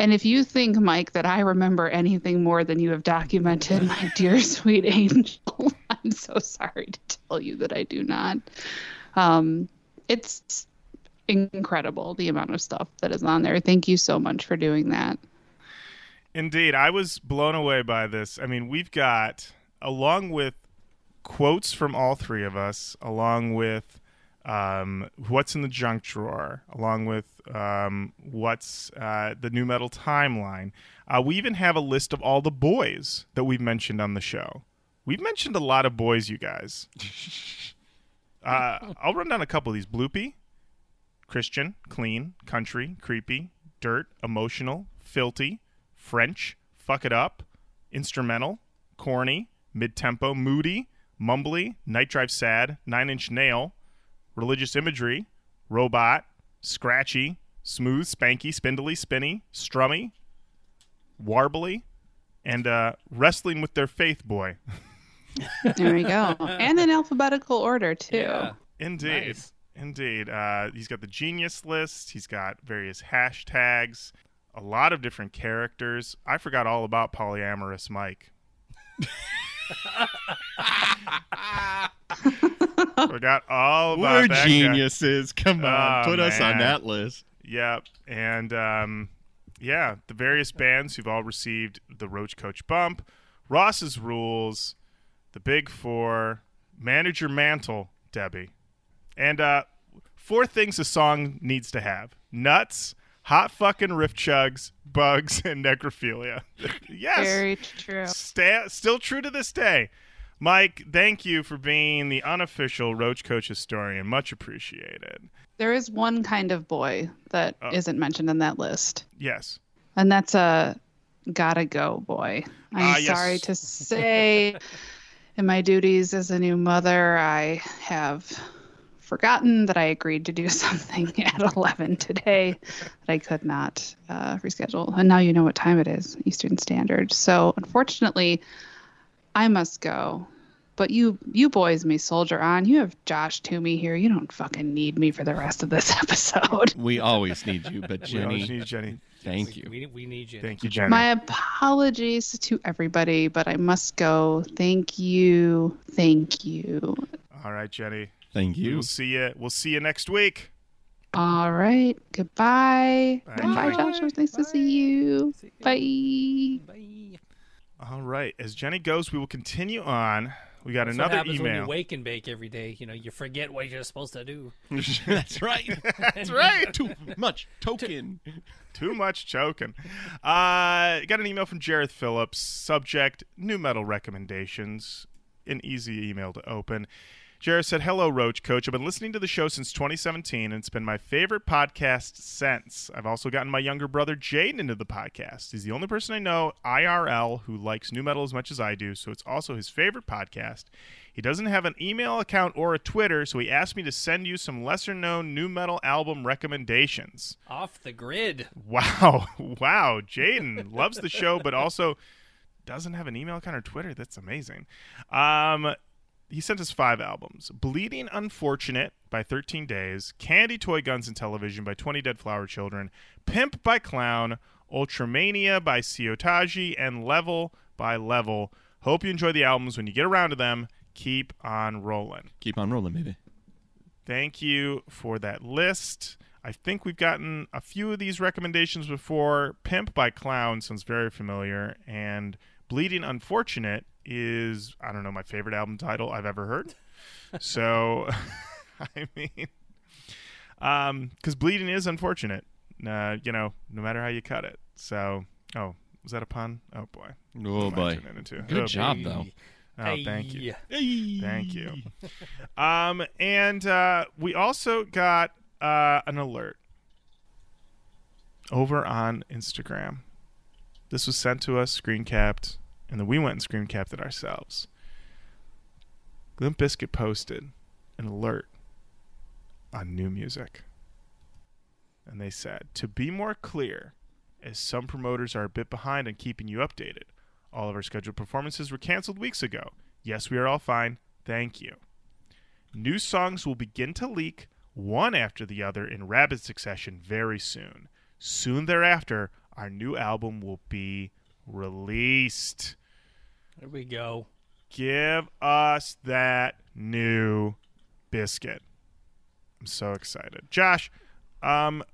And if you think, Mike, that I remember anything more than you have documented, my dear sweet angel, <laughs> I'm so sorry to tell you that I do not. Um, it's incredible the amount of stuff that is on there. Thank you so much for doing that. Indeed, I was blown away by this. I mean, we've got, along with quotes from all three of us, along with um, what's in the junk drawer, along with um, what's uh, the new metal timeline. Uh, we even have a list of all the boys that we've mentioned on the show. We've mentioned a lot of boys, you guys. <laughs> uh, I'll run down a couple of these. Bloopy, Christian, clean, country, creepy, dirt, emotional, filthy, French, fuck it up, instrumental, corny, mid tempo, moody, mumbly, night drive sad, nine inch nail, religious imagery, robot, scratchy, smooth, spanky, spindly, spinny, strummy, warbly, and uh, wrestling with their faith boy. <laughs> There we go. and in alphabetical order, too. Yeah. Indeed. Nice. Indeed. Uh, he's got the genius list. He's got various hashtags, a lot of different characters. I forgot all about polyamorous Mike. <laughs> Forgot all <laughs> about We're that guy. geniuses. Come on, Oh, put us on that list. Yep. And um, yeah, the various bands who've all received the Roach Koach bump, Ross's Rules, the Big Four, Manager Mantle, Debbie. And uh, four things a song needs to have nuts, hot fucking riff chugs, bugs, and necrophilia. <laughs> yes. Very true. Sta- still true to this day. Mike, thank you for being the unofficial Roach Koach historian. Much appreciated. There is one kind of boy that Oh. not mentioned in that list, Yes. and that's a gotta go boy. I'm Ah, yes. sorry to say, in my duties as a new mother, I have forgotten that I agreed to do <laughs> something at 11 today that I could not uh, reschedule. And now you know what time it is, Eastern Standard. So unfortunately, I must go. But you, you boys may soldier on. You have Josh Toomey here. You don't fucking need me for the rest of this <laughs> episode. We always need you, but Jenny. <laughs> We always Jenny, need Jenny. thank you. We, we need you. Thank you, Jenny. My apologies to everybody, but I must go. Thank you. Thank you. All right, Jenny. Thank you. We'll see you. We'll see you next week. All right. Goodbye. Bye. Goodbye, Josh. It was nice to see you. Bye. Bye. All right. As Jenny goes, we will continue on. We got That's what another happens when you wake and bake every day. You know, you forget what you're supposed to do. <laughs> That's right. <laughs> That's right. Too much token. <laughs> Too much choking. Uh, got an email from Jareth Phillips. Subject: New metal recommendations. An easy email to open. Jareth said, "Hello, Roach Koach. I've been listening to the show since 2017, and it's been my favorite podcast since. I've also gotten my younger brother Jaden into the podcast. He's the only person I know IRL who likes new metal as much as I do, so it's also his favorite podcast." He doesn't have an email account or a Twitter, so he asked me to send you some lesser known new metal album recommendations. Off the grid. Wow. <laughs> Wow. Jaden loves the show, but also doesn't have an email account or Twitter. That's amazing. Um, he sent us five albums Bleeding Unfortunate by 13 Days, Candy Toy Guns and Television by 20 Dead Flower Children, Pimp by Clown, Ultramania by Seo Taiji, and Level by Level. Hope you enjoy the albums when you get around to them. Keep on rolling. Keep on rolling, baby. Thank you for that list. I think we've gotten a few of these recommendations before. Pimp by Clown sounds very familiar, and Bleeding Unfortunate is, I don't know, my favorite album title I've ever heard. <laughs> so, <laughs> I mean, um, because bleeding is unfortunate, uh, you know, no matter how you cut it. So, oh, was that a pun? Oh, boy. Oh What boy. into? Good Oh, job boy. though. Oh, thank you. Hey. Thank you. Um, and uh, we also got uh, an alert over on Instagram. This was sent to us, screen capped, and then we went and screen capped it ourselves. Limp Bizkit posted an alert on new music. And they said, to be more clear, as some promoters are a bit behind on keeping you updated, all of our scheduled performances were canceled weeks ago. Yes, we are all fine. Thank you. New songs will begin to leak one after the other in rapid succession very soon. Soon thereafter, our new album will be released. There we go. Give us that new biscuit. I'm so excited. Josh, um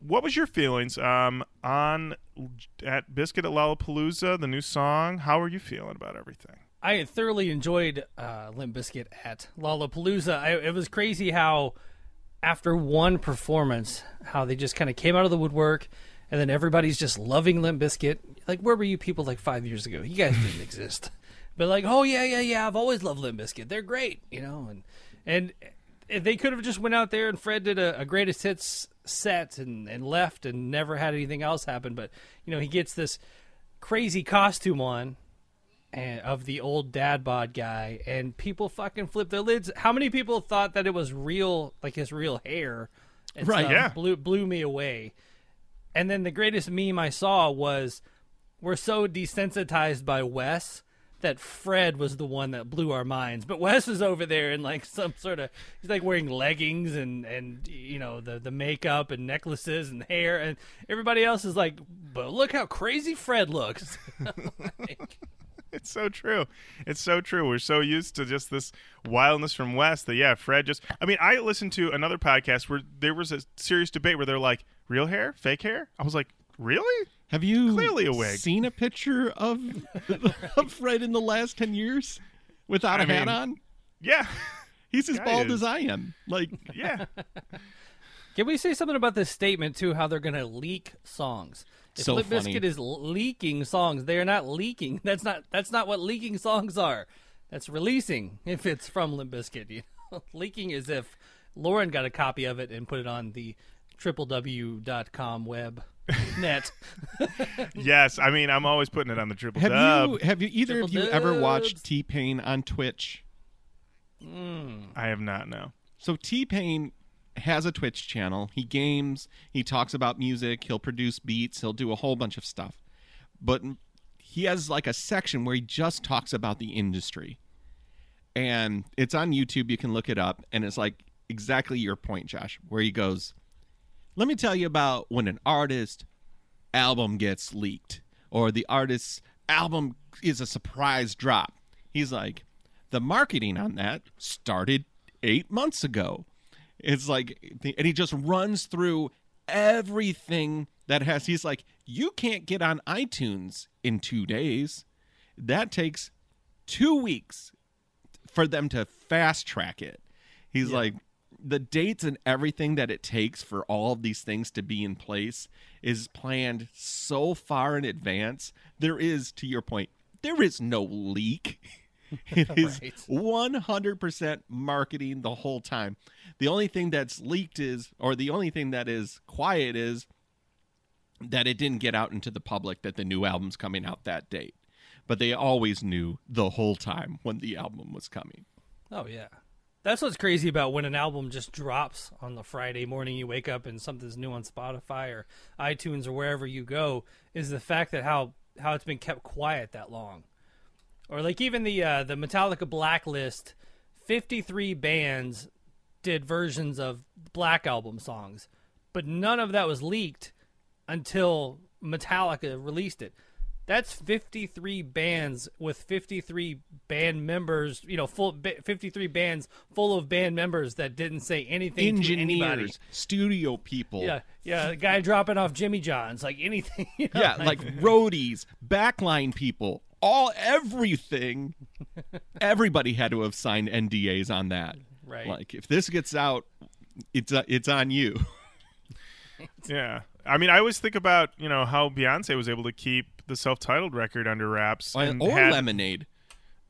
what was your feelings um on at Bizkit at Lollapalooza, the new song? How are you feeling about everything? I thoroughly enjoyed uh, Limp Bizkit at Lollapalooza. I, it was crazy how, after one performance, how they just kind of came out of the woodwork, and then everybody's just loving Limp Bizkit. Like, where were you people like five years ago? You guys didn't exist. <laughs> But like, oh yeah, yeah, yeah, I've always loved Limp Bizkit. They're great, you know, and and they could have just went out there and Fred did a, a greatest hits set and, and left and never had anything else happen. But you know, he gets this crazy costume on and of the old dad bod guy, and people fucking flip their lids. How many people thought that it was real, like his real hair? and Right, stuff? yeah. blew blew me away. And then the greatest meme I saw was we're so desensitized by Wes that Fred was the one that blew our minds. But Wes is over there in like some sort of he's like wearing leggings and and you know the the makeup and necklaces and hair and everybody else is like, but look how crazy Fred looks. <laughs> Like, it's so true. It's so true. We're so used to just this wildness from Wes that yeah, Fred just. I mean, I listened to another podcast where there was a serious debate where they're like, "Real hair, fake hair." I was like, "Really?" Have you Clearly a wig. seen a picture of, <laughs> of Fred in the last 10 years without a I hat mean, on? Yeah, <laughs> He's as bald is- as I am. Like, <laughs> yeah. Can we say something about this statement too? How they're going to leak songs? If So Limp funny. Bizkit is leaking songs, they are not leaking. That's not that's not what leaking songs are. That's releasing. If it's from Limp Bizkit, you know? leaking is if Lauren got a copy of it and put it on the www.com web <laughs> net. yes, I mean, I'm always putting it on the triple have dub. you have you either of you ever watched T Pain on Twitch? Hmm. I have not. No. So T Pain has a Twitch channel. He games. He talks about music. He'll produce beats. He'll do a whole bunch of stuff. But he has like a section where he just talks about the industry, and it's on YouTube. You can look it up, and it's like exactly your point, Josh, where he goes, "Let me tell you about when an artist album gets leaked or the artist's album is a surprise drop. He's like, the marketing on that started eight months ago. It's like, and he just runs through everything that has. He's like, you can't get on iTunes in two days. That takes two weeks for them to fast track it. He's like, the dates and everything that it takes for all of these things to be in place is planned so far in advance. There is, to your point, there is no leak. <laughs> It is Right. 100% marketing the whole time. The only thing that's leaked is, or the only thing that is quiet is that it didn't get out into the public that the new album's coming out that date. But they always knew the whole time when the album was coming. Oh yeah. That's what's crazy about when an album just drops on the Friday morning you wake up and something's new on Spotify or iTunes or wherever you go is the fact that how how it's been kept quiet that long. Or like even the uh, the Metallica Blacklist, 53 bands did versions of Black Album songs, but none of that was leaked until Metallica released it. That's 53 bands with 53 band members, you know, full 53 bands full of band members that didn't say anything to anybody. Engineers, studio people. Yeah, yeah, the guy dropping off Jimmy John's, like anything. <laughs> you know, yeah, like roadies, backline people, all everything. <laughs> Everybody had to have signed NDAs on that. Right. Like if this gets out, it's uh, it's on you. <laughs> Yeah. I mean, I always think about you know how Beyonce was able to keep the self-titled record under wraps and or had- lemonade.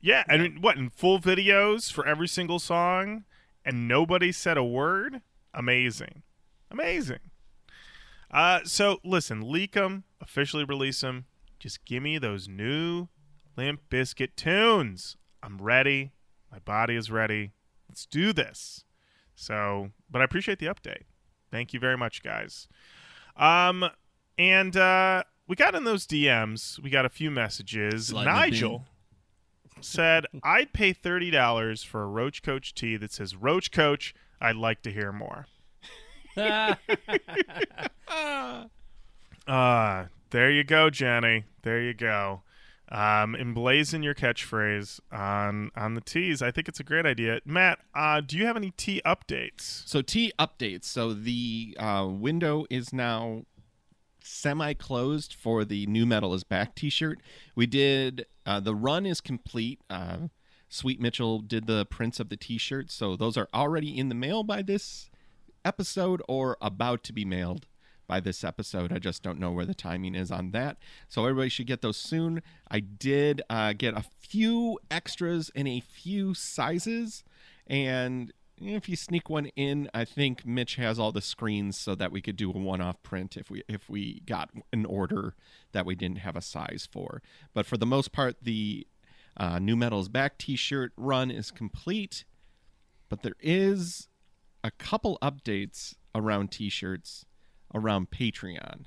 Yeah, I mean, what in full videos for every single song, and nobody said a word. Amazing, amazing. Uh, so listen, leak them, officially release them. Just give me those new Limp Bizkit tunes. I'm ready. My body is ready. Let's do this. So, but I appreciate the update. Thank you very much, guys. Um, and uh, we got in those DMs. We got a few messages. Slide Nigel said, <laughs> "I'd pay thirty dollars for a Roach Koach tee that says Roach Koach. I'd like to hear more." <laughs> <laughs> Uh, there you go, Jenny. There you go. Um, emblazon your catchphrase on on the tees. I think it's a great idea. Matt, uh, do you have any tee updates? So T updates. So the uh, window is now semi-closed for the new metal is back T-shirt. We did uh, the run is complete. Uh, Sweet Mitchell did the prints of the T-shirts, so those are already in the mail by this episode or about to be mailed by this episode. I just don't know where the timing is on that. So everybody should get those soon. I did uh, get a few extras in a few sizes, and if you sneak one in, I think Mitch has all the screens so that we could do a one-off print if we if we got an order that we didn't have a size for. But for the most part, the uh, New Metal's back T-shirt run is complete, but there is a couple updates around T-shirts around Patreon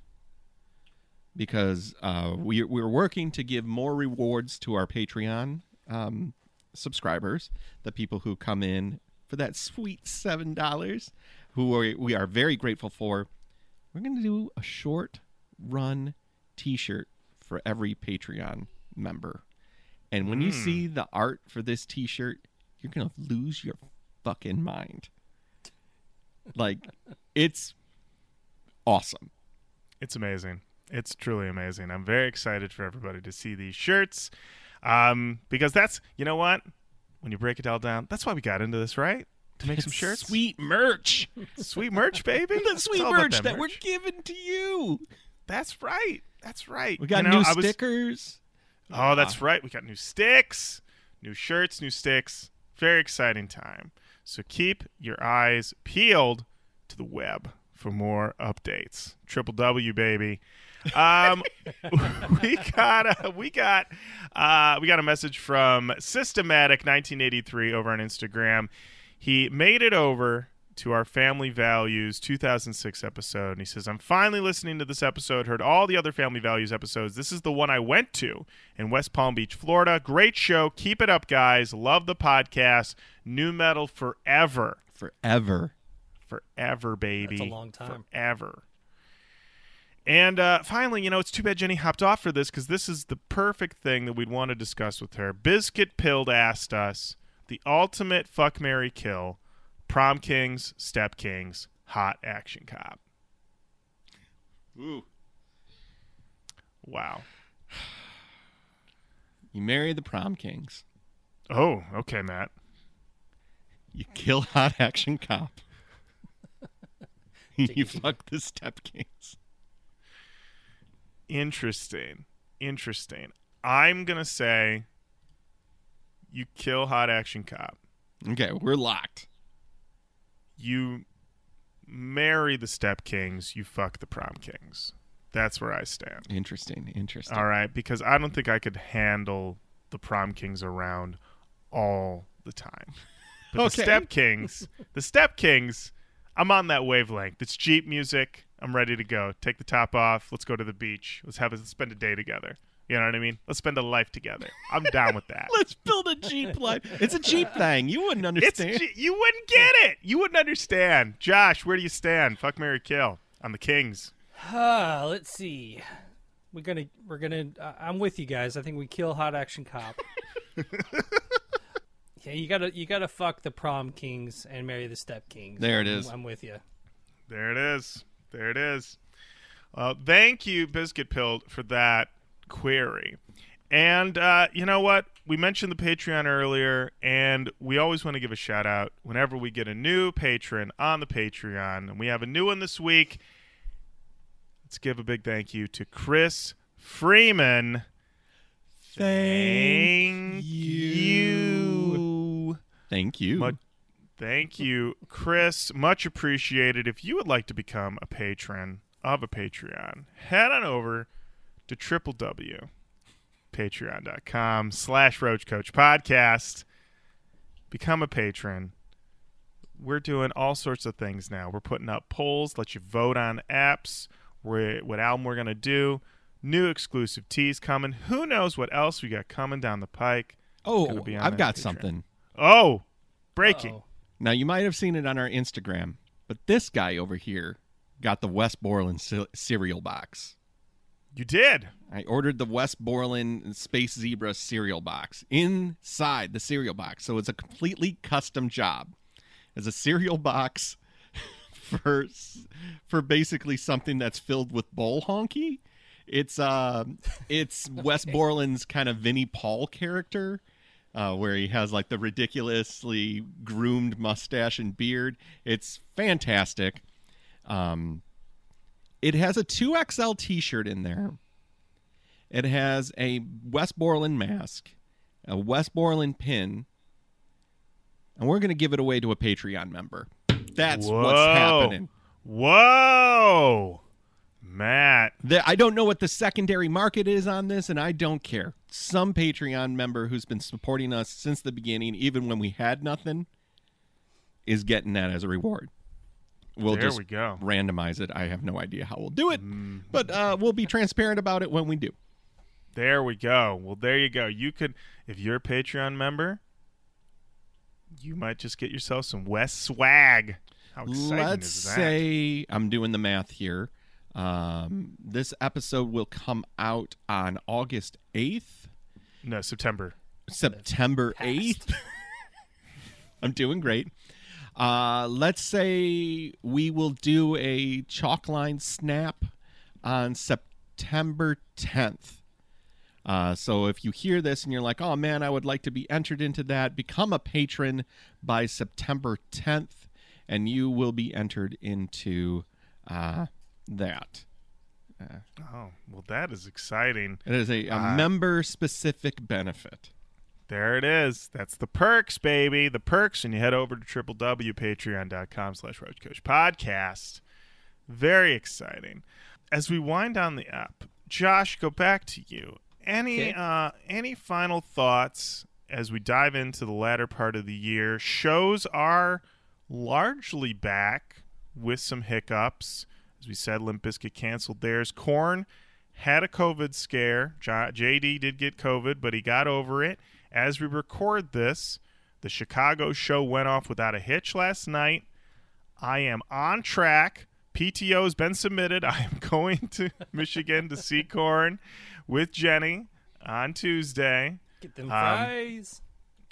because uh, we, we're working to give more rewards to our Patreon um, subscribers, the people who come in for that sweet seven dollars, who are, we are very grateful for. We're going to do a short run T-shirt for every Patreon member, And when you see the art for this T-shirt, you're gonna lose your fucking mind. Like, <laughs> it's awesome. It's amazing. It's truly amazing. I'm very excited for everybody to see these shirts. Um, because that's you know what? When you break it all down, that's why we got into this, right? To make some <laughs> shirts. Sweet merch. Sweet merch, baby. <laughs> the sweet merch that we're giving to you. That's right. That's right. We got You know, new was- stickers. Oh, that's ah. right. We got new sticks, new shirts, new sticks. Very exciting time. So keep your eyes peeled to the web for more updates. Triple W, baby. Um, <laughs> we got a, we got uh, we got a message from Systematic 1983 over on Instagram. He made it over to our Family Values 2006 episode, and he says, "I'm finally listening to this episode. Heard all the other Family Values episodes. This is the one I went to in West Palm Beach, Florida. Great show. Keep it up, guys. Love the podcast. New metal forever, Forever. forever, baby. That's a long time. Forever." And uh, finally, you know, it's too bad Jenny hopped off for this because this is the perfect thing that we'd want to discuss with her. Biscuit Pilled asked us the ultimate fuck Mary kill prom kings, step kings, hot action cop. Ooh. Wow. You marry the prom kings. Oh, okay, Matt. You kill hot action cop. <laughs> you fuck the step kings. Interesting. Interesting. I'm going to say you kill hot action cop. Okay, we're locked. You marry the step kings, you fuck the prom kings. That's where I stand. Interesting. Interesting. All right, because I don't think I could handle the prom kings around all the time. But the <laughs> step kings, the step kings, I'm on that wavelength. It's Jeep music. I'm ready to go. Take the top off. Let's go to the beach. Let's have a, let's spend a day together. You know what I mean? Let's spend a life together. I'm down with that. <laughs> Let's build a Jeep line. It's a Jeep <laughs> thing. You wouldn't understand. G- you wouldn't get it. You wouldn't understand. Josh, where do you stand? Fuck Mary Kill on the Kings. Ah, let's see. We're gonna, we're gonna. Uh, I'm with you guys. I think we kill hot action cop. <laughs> yeah, you gotta, you gotta fuck the prom kings and marry the step kings. There it is. I'm- I'm with you. There it is. There it is. Well, thank you, Biscuit Pilled, for that query. And uh, you know what? We mentioned the Patreon earlier, and we always want to give a shout out whenever we get a new patron on the Patreon. And we have a new one this week. Let's give a big thank you to Chris Freeman. Thank you. Thank you. Mu- Thank you, Chris. Much appreciated. If you would like to become a patron of a Patreon, head on over to www.patreon.com slash Roach Koach Podcast. Become a patron. We're doing all sorts of things now. We're putting up polls, let you vote on apps, where, what album we're going to do, new exclusive teas coming. Who knows what else we got coming down the pike. oh, gonna be on I've got Patreon. something. Oh, breaking. Uh-oh. Now you might have seen it on our Instagram, but this guy over here got the Wes Borland ce- cereal box. You did. I ordered the Wes Borland Space Zebra cereal box inside the cereal box, so it's a completely custom job. It's a cereal box <laughs> for for basically something that's filled with bowl honky. It's uh, it's <laughs> Wes Borland's kind of Vinnie Paul character, uh, where he has like the ridiculously groomed mustache and beard. It's fantastic. Um, it has a 2XL t shirt in there. It has a Wes Borland mask, a Wes Borland pin, and we're going to give it away to a Patreon member. That's what's happening. Whoa, Matt. The, I don't know what the secondary market is on this, and I don't care. Some Patreon member who's been supporting us since the beginning, even when we had nothing, is getting that as a reward. We'll There just we go. randomize it. I have no idea how we'll do it, but uh, we'll be transparent about it when we do. There we go. Well, there you go. You could, if you're a Patreon member, you might just get yourself some Wes swag. How exciting Let's is that? say I'm doing the math here. Um, this episode will come out on August 8th. no September. September 8th. <laughs> I'm doing great. Uh, let's say we will do a chalk line snap on September 10th. Uh, so if you hear this and you're like, oh man, I would like to be entered into that, become a patron by September 10th, and you will be entered into uh, that. Oh, well, that is exciting. It is a, a Uh, member specific benefit. There it is. That's the perks, baby. The perks, and you head over to www.patreon.com slash Roach Koach Podcast. Very exciting. As we wind down the app, Josh, go back to you. Any Okay. uh any final thoughts as we dive into the latter part of the year? Shows are largely back with some hiccups. As we said, Limp Bizkit canceled theirs. Korn had a COVID scare. JD did get COVID, but he got over it. As we record this, the Chicago show went off without a hitch last night. I am on track. PTO has been submitted. <laughs> I am going to <laughs> Michigan to see Korn with Jenny on Tuesday. Get them Um, fries.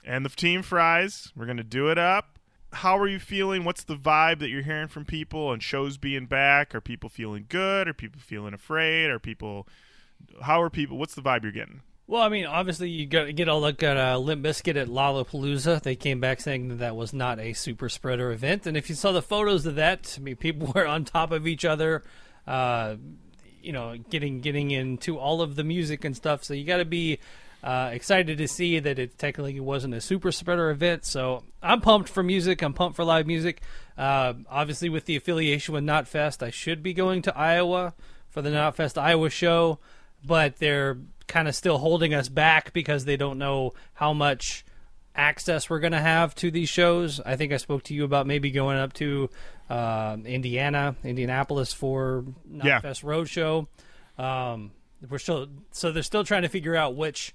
And the team fries. We're going to do it up. How are you feeling? What's the vibe that you're hearing from people and shows being back? Are people feeling good? Are people feeling afraid? Are people. How are people. What's the vibe you're getting? Well, I mean, obviously you got to get a look at uh, Limp Bizkit at Lollapalooza. They came back saying that that was not a super spreader event, and if you saw the photos of that, I mean, people <laughs> were on top of each other, uh, you know, getting getting into all of the music and stuff. So you got to be uh, excited to see that it technically wasn't a super spreader event. So I'm pumped for music. I'm pumped for live music. Uh, obviously, with the affiliation with Knotfest, I should be going to Iowa for the Knotfest Iowa show, but they're kind of still holding us back because they don't know how much access we're going to have to these shows. I think I spoke to you about maybe going up to uh, Indiana, Indianapolis for Yeah. Knotfest Roadshow. Um, we're still so they're still trying to figure out which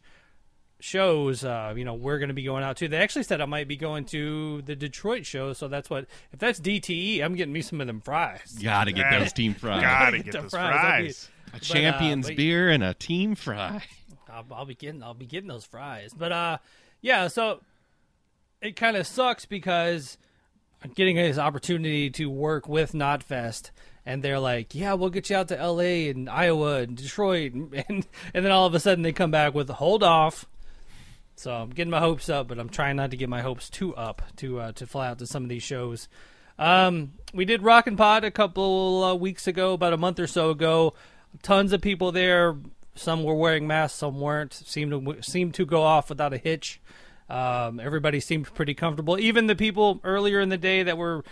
shows uh, you know we're going to be going out to. They actually said I might be going to the Detroit show, so that's what if that's DTE, I'm getting me some of them fries. Gotta get those team fries. Gotta get get those fries. That'd be- A But, uh, champion's but- beer and a team fry. <laughs> I'll, I'll be getting I'll be getting those fries. But uh, yeah. So it kind of sucks because I'm getting this opportunity to work with Knotfest, and they're like, "Yeah, we'll get you out to L.A. and Iowa and Detroit," and <laughs> and, and then all of a sudden they come back with "Hold off." So I'm getting my hopes up, but I'm trying not to get my hopes too up to uh, to fly out to some of these shows. Um, we did Rock and Pod a couple uh, weeks ago, about a month or so ago. Tons of people there. Some were wearing masks, some weren't. Seemed to seemed to go off without a hitch. Um, everybody seemed pretty comfortable. Even the people earlier in the day that were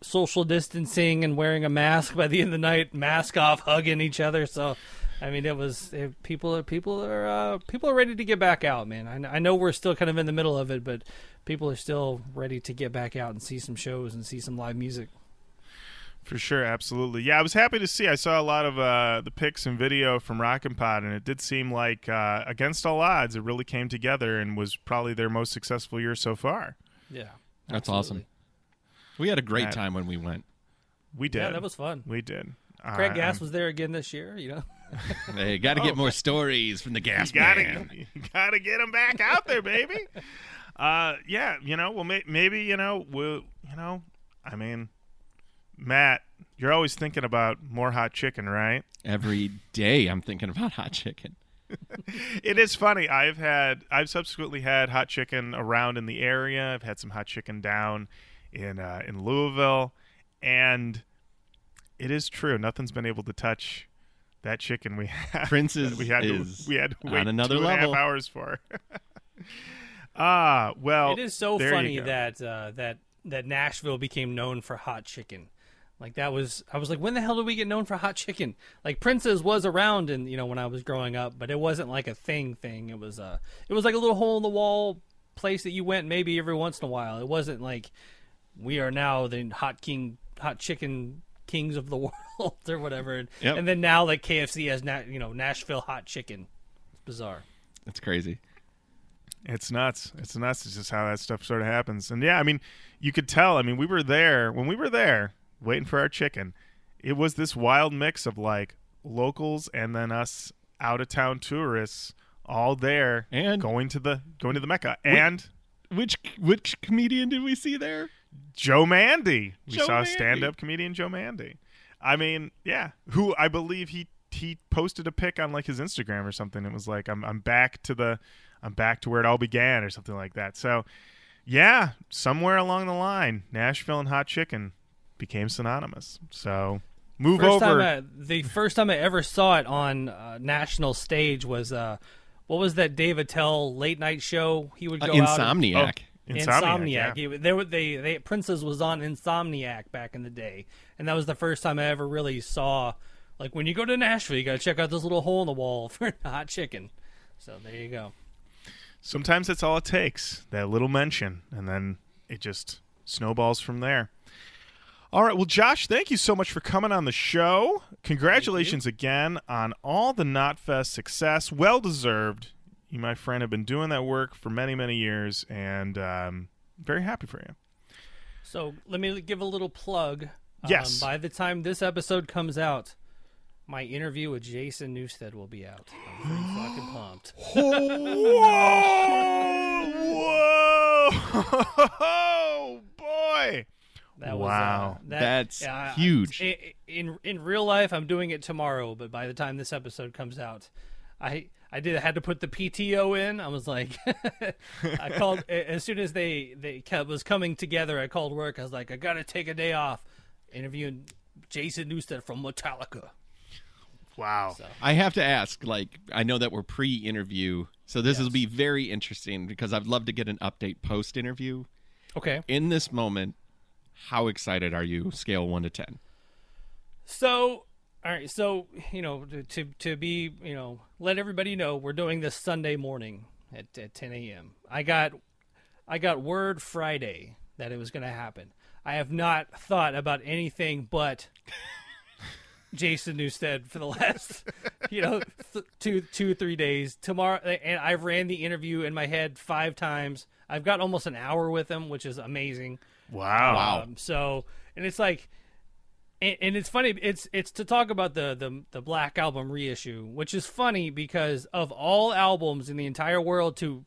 social distancing and wearing a mask by the end of the night, mask off, hugging each other. So, I mean, it was it, people are people are uh, people are ready to get back out, man. I, I know we're still kind of in the middle of it, but people are still ready to get back out and see some shows and see some live music. For sure, absolutely. Yeah, I was happy to see. I saw a lot of uh, the pics and video from Rockin' Pod, and it did seem like, uh, against all odds, it really came together and was probably their most successful year so far. Yeah, That's awesome. We had a great That- time when we went. We did. Yeah, that was fun. We did. Craig Uh, Gass I'm- was there again this year. You know, <laughs> Hey, got to get more stories from the gas you gotta, man. <laughs> you gotta get them back out there, baby. Uh, yeah, you know, well, may- maybe you know, we'll, you know, I mean, Matt, you're always thinking about more hot chicken, right? Every day I'm thinking about hot chicken. <laughs> It is funny. I've had, I've subsequently had hot chicken around in the area. I've had some hot chicken down in uh, in Louisville, and it is true. Nothing's been able to touch that chicken we <laughs> had. Prince's we had is to we had to wait another two and a half level. hours for. <laughs> Ah, well, it is so funny that uh, that that Nashville became known for hot chicken. Like that was, I was like, when the hell did we get known for hot chicken? Like Prince's was around, and you know when I was growing up, but it wasn't like a thing. Thing. It was a it was like a little hole in the wall place that you went maybe every once in a while. It wasn't like we are now the hot king, hot chicken kings of the <laughs> world or whatever. And, Yep. and then now like KFC has na- you know Nashville hot chicken. It's bizarre. It's crazy. It's nuts. It's nuts. It's just how that stuff sort of happens. And yeah, I mean, you could tell. I mean, we were there when we were there waiting for our chicken. It was this wild mix of like locals and then us out of town tourists all there And- going to the going to the Mecca. And Which which comedian did we see there? Joe Mande. We Joe saw Mande. stand-up comedian Joe Mande. I mean, yeah, who I believe he he posted a pic on like his Instagram or something. It was like I'm I'm back to the I'm back to where it all began or something like that. So, yeah, somewhere along the line, Nashville and hot chicken became synonymous. So, move First over. time I, the first time I ever saw it on uh, national stage was uh, what was that Dave Attell late night show? He would Uh, go out. and- Insomniac. Insomniac. yeah. He, they they they Prince's was on Insomniac back in the day, and that was the first time I ever really saw like when you go to Nashville, you got to check out this little hole in the wall <laughs> for hot chicken. So there you go. Sometimes that's all it takes, that little mention, and then it just snowballs from there. All right, well, Josh, thank you so much for coming on the show. Congratulations again on all the Knotfest success. Well deserved. You, my friend, have been doing that work for many, many years, and um, very happy for you. So let me give a little plug. Um, Yes. by the time this episode comes out, my interview with Jason Newsted will be out. I'm pretty fucking pumped. <laughs> Whoa! Whoa! <laughs> Boy! That Wow. was, uh, that, That's yeah, huge. I- I- In in real life, I'm doing it tomorrow, but by the time this episode comes out, I I did I had to put the PTO in. I was like, <laughs> I called as soon as they they kept, was coming together. I called work. I was like, I gotta take a day off. Interviewing Jason Newsted from Metallica. Wow. So. I have to ask, like, I know that we're pre-interview, so this will be very interesting because I'd love to get an update post-interview. Okay. In this moment, how excited are you? Scale one to ten. So, all right. So, you know, to- to to be, you know, let everybody know we're doing this Sunday morning at, at 10 a.m. I got I got word Friday that it was going to happen. I have not thought about anything but <laughs> Jason Newsted for the last, you know, th- two two three days. Tomorrow, and I've ran the interview in my head five times. I've got almost an hour with him, which is amazing. Wow. Um, so, and it's like, and, and it's funny. It's it's to talk about the the the Black Album reissue, which is funny because of all albums in the entire world to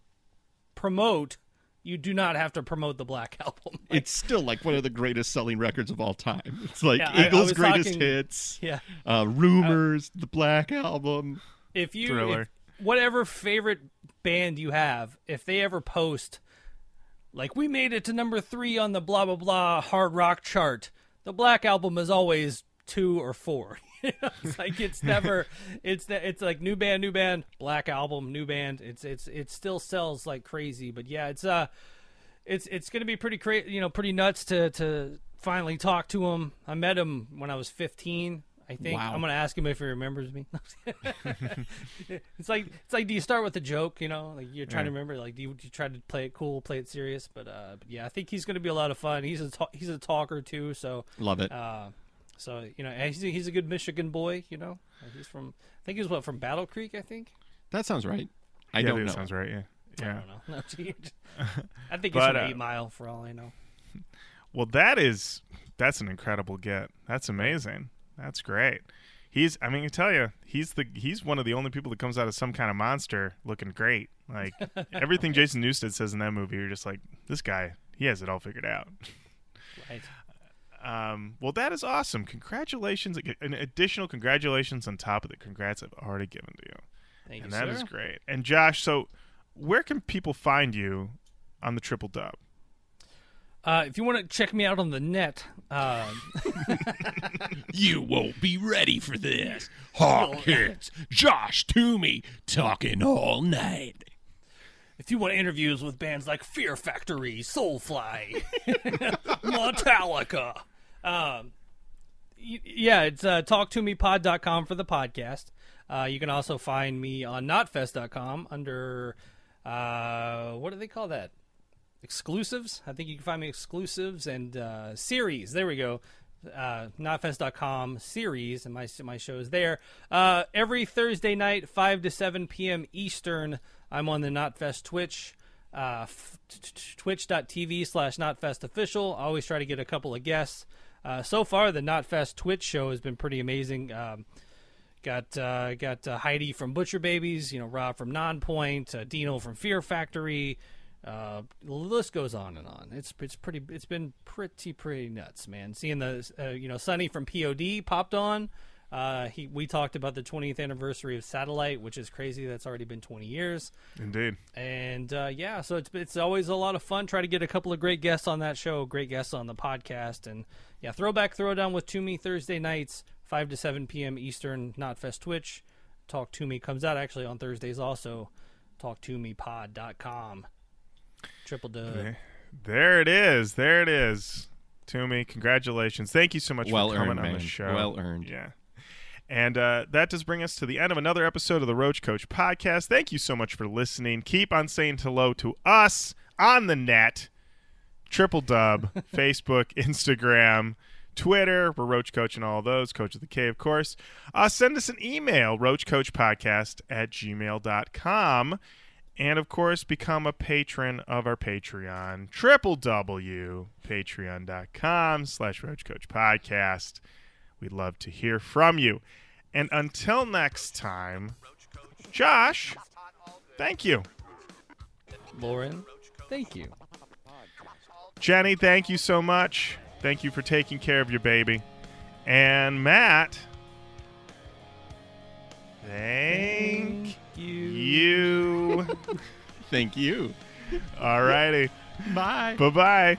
promote, you do not have to promote the Black <laughs> Album. <laughs> It's still like one of the greatest selling records of all time. It's like Yeah, I- I Eagles' greatest talking- hits, Yeah. uh, Rumors, the Black Album. if you Thriller. if- whatever favorite band you have, if they ever post like we made it to number three on the blah blah blah hard rock chart, the Black Album is always two or four. <laughs> It's like it's never <laughs> it's it's like new band, new band, Black Album, new band. It's it's it still sells like crazy, but yeah, it's uh it's it's gonna be pretty crazy, you know, pretty nuts to to finally talk to him. I met him when I was 15. I think Wow. I'm gonna ask him if he remembers me. <laughs> <laughs> it's like it's like, do you start with a joke? You know, like you're trying to remember. Like, do you, do you try to play it cool, play it serious? But uh, but yeah, I think he's gonna be a lot of fun. He's a ta- he's a talker too, so Love it. uh, so you know, he's a, he's a good Michigan boy. You know, Like, he's from I think he's what from Battle Creek. I think. that sounds right. I yeah, don't that know. sounds right. Yeah. I Yeah. don't know. <laughs> I think he's But, from uh, Eight Mile for all I know. Well, that is that's an incredible get. That's amazing. That's great. He's I mean, I tell you, he's the he's one of the only people that comes out of some kind of monster looking great. Like <laughs> everything Jason Newsted says in that movie, you're just like, this guy, he has it all figured out. Right. Um, well, that is awesome. Congratulations! An additional congratulations on top of the congrats I've already given to you, Thank and you, that sir. is great. And Josh, so where can people find you on the triple dub? Uh, if you want to check me out on the net, uh, <laughs> You won't be ready for this. <laughs> Hawk hits. Josh Toomey talking all night. if you want interviews with bands like Fear Factory, Soulfly, <laughs> Metallica, um, yeah, it's uh, talktoomeypod.com for the podcast. Uh, you can also find me on knotfest.com under uh, what do they call that? Exclusives. I think you can find me exclusives and uh, series. There we go. Uh, knotfest.com series and my my show is there. Uh, every Thursday night, five to seven p.m. Eastern. I'm on the Knotfest Twitch. Uh, f- t- t- twitch.tv slash knotfest official. Always try to get a couple of guests. Uh, so far, the Knotfest Twitch show has been pretty amazing. Um, Got uh, got uh, Heidi from Butcher Babies, you know Rob from Nonpoint, uh, Dino from Fear Factory. Uh, the list goes on and on. It's it's pretty. It's been pretty pretty nuts, man. Seeing the uh, you know Sonny from POD popped on. Uh, he we talked about the 20th anniversary of Satellite, which is crazy. That's already been 20 years. Indeed. And uh, yeah, so it's it's always a lot of fun. Try to get a couple of great guests on that show, great guests on the podcast, and yeah, throwback throwdown with Toomey Thursday nights, five to seven p.m. Eastern, Knotfest Twitch. Talk Toomey comes out actually on Thursdays also. TalkToomeyPod.com. Triple dub. There- There it is. There it is. Toomey, congratulations. Thank you so much Well for coming earned, on the show. Well earned. Yeah. And uh, that does bring us to the end of another episode of the Roach Koach podcast. Thank you so much for listening. Keep on saying hello to us on the net. Triple dub, <laughs> Facebook, Instagram, Twitter. We're Roach Koach and all those. Coach of the K, of course. Uh, send us an email, roachkoachpodcast at gmail.com. And of course, become a patron of our Patreon. Triple W, patreon.com slash Roach Koach Podcast. We'd love to hear from you. And until next time, Josh, thank you. Lorin, thank you. Jenny, thank you so much. Thank you for taking care of your baby. And Matt, thank you. you. <laughs> Thank you. All righty. Bye. Bye bye.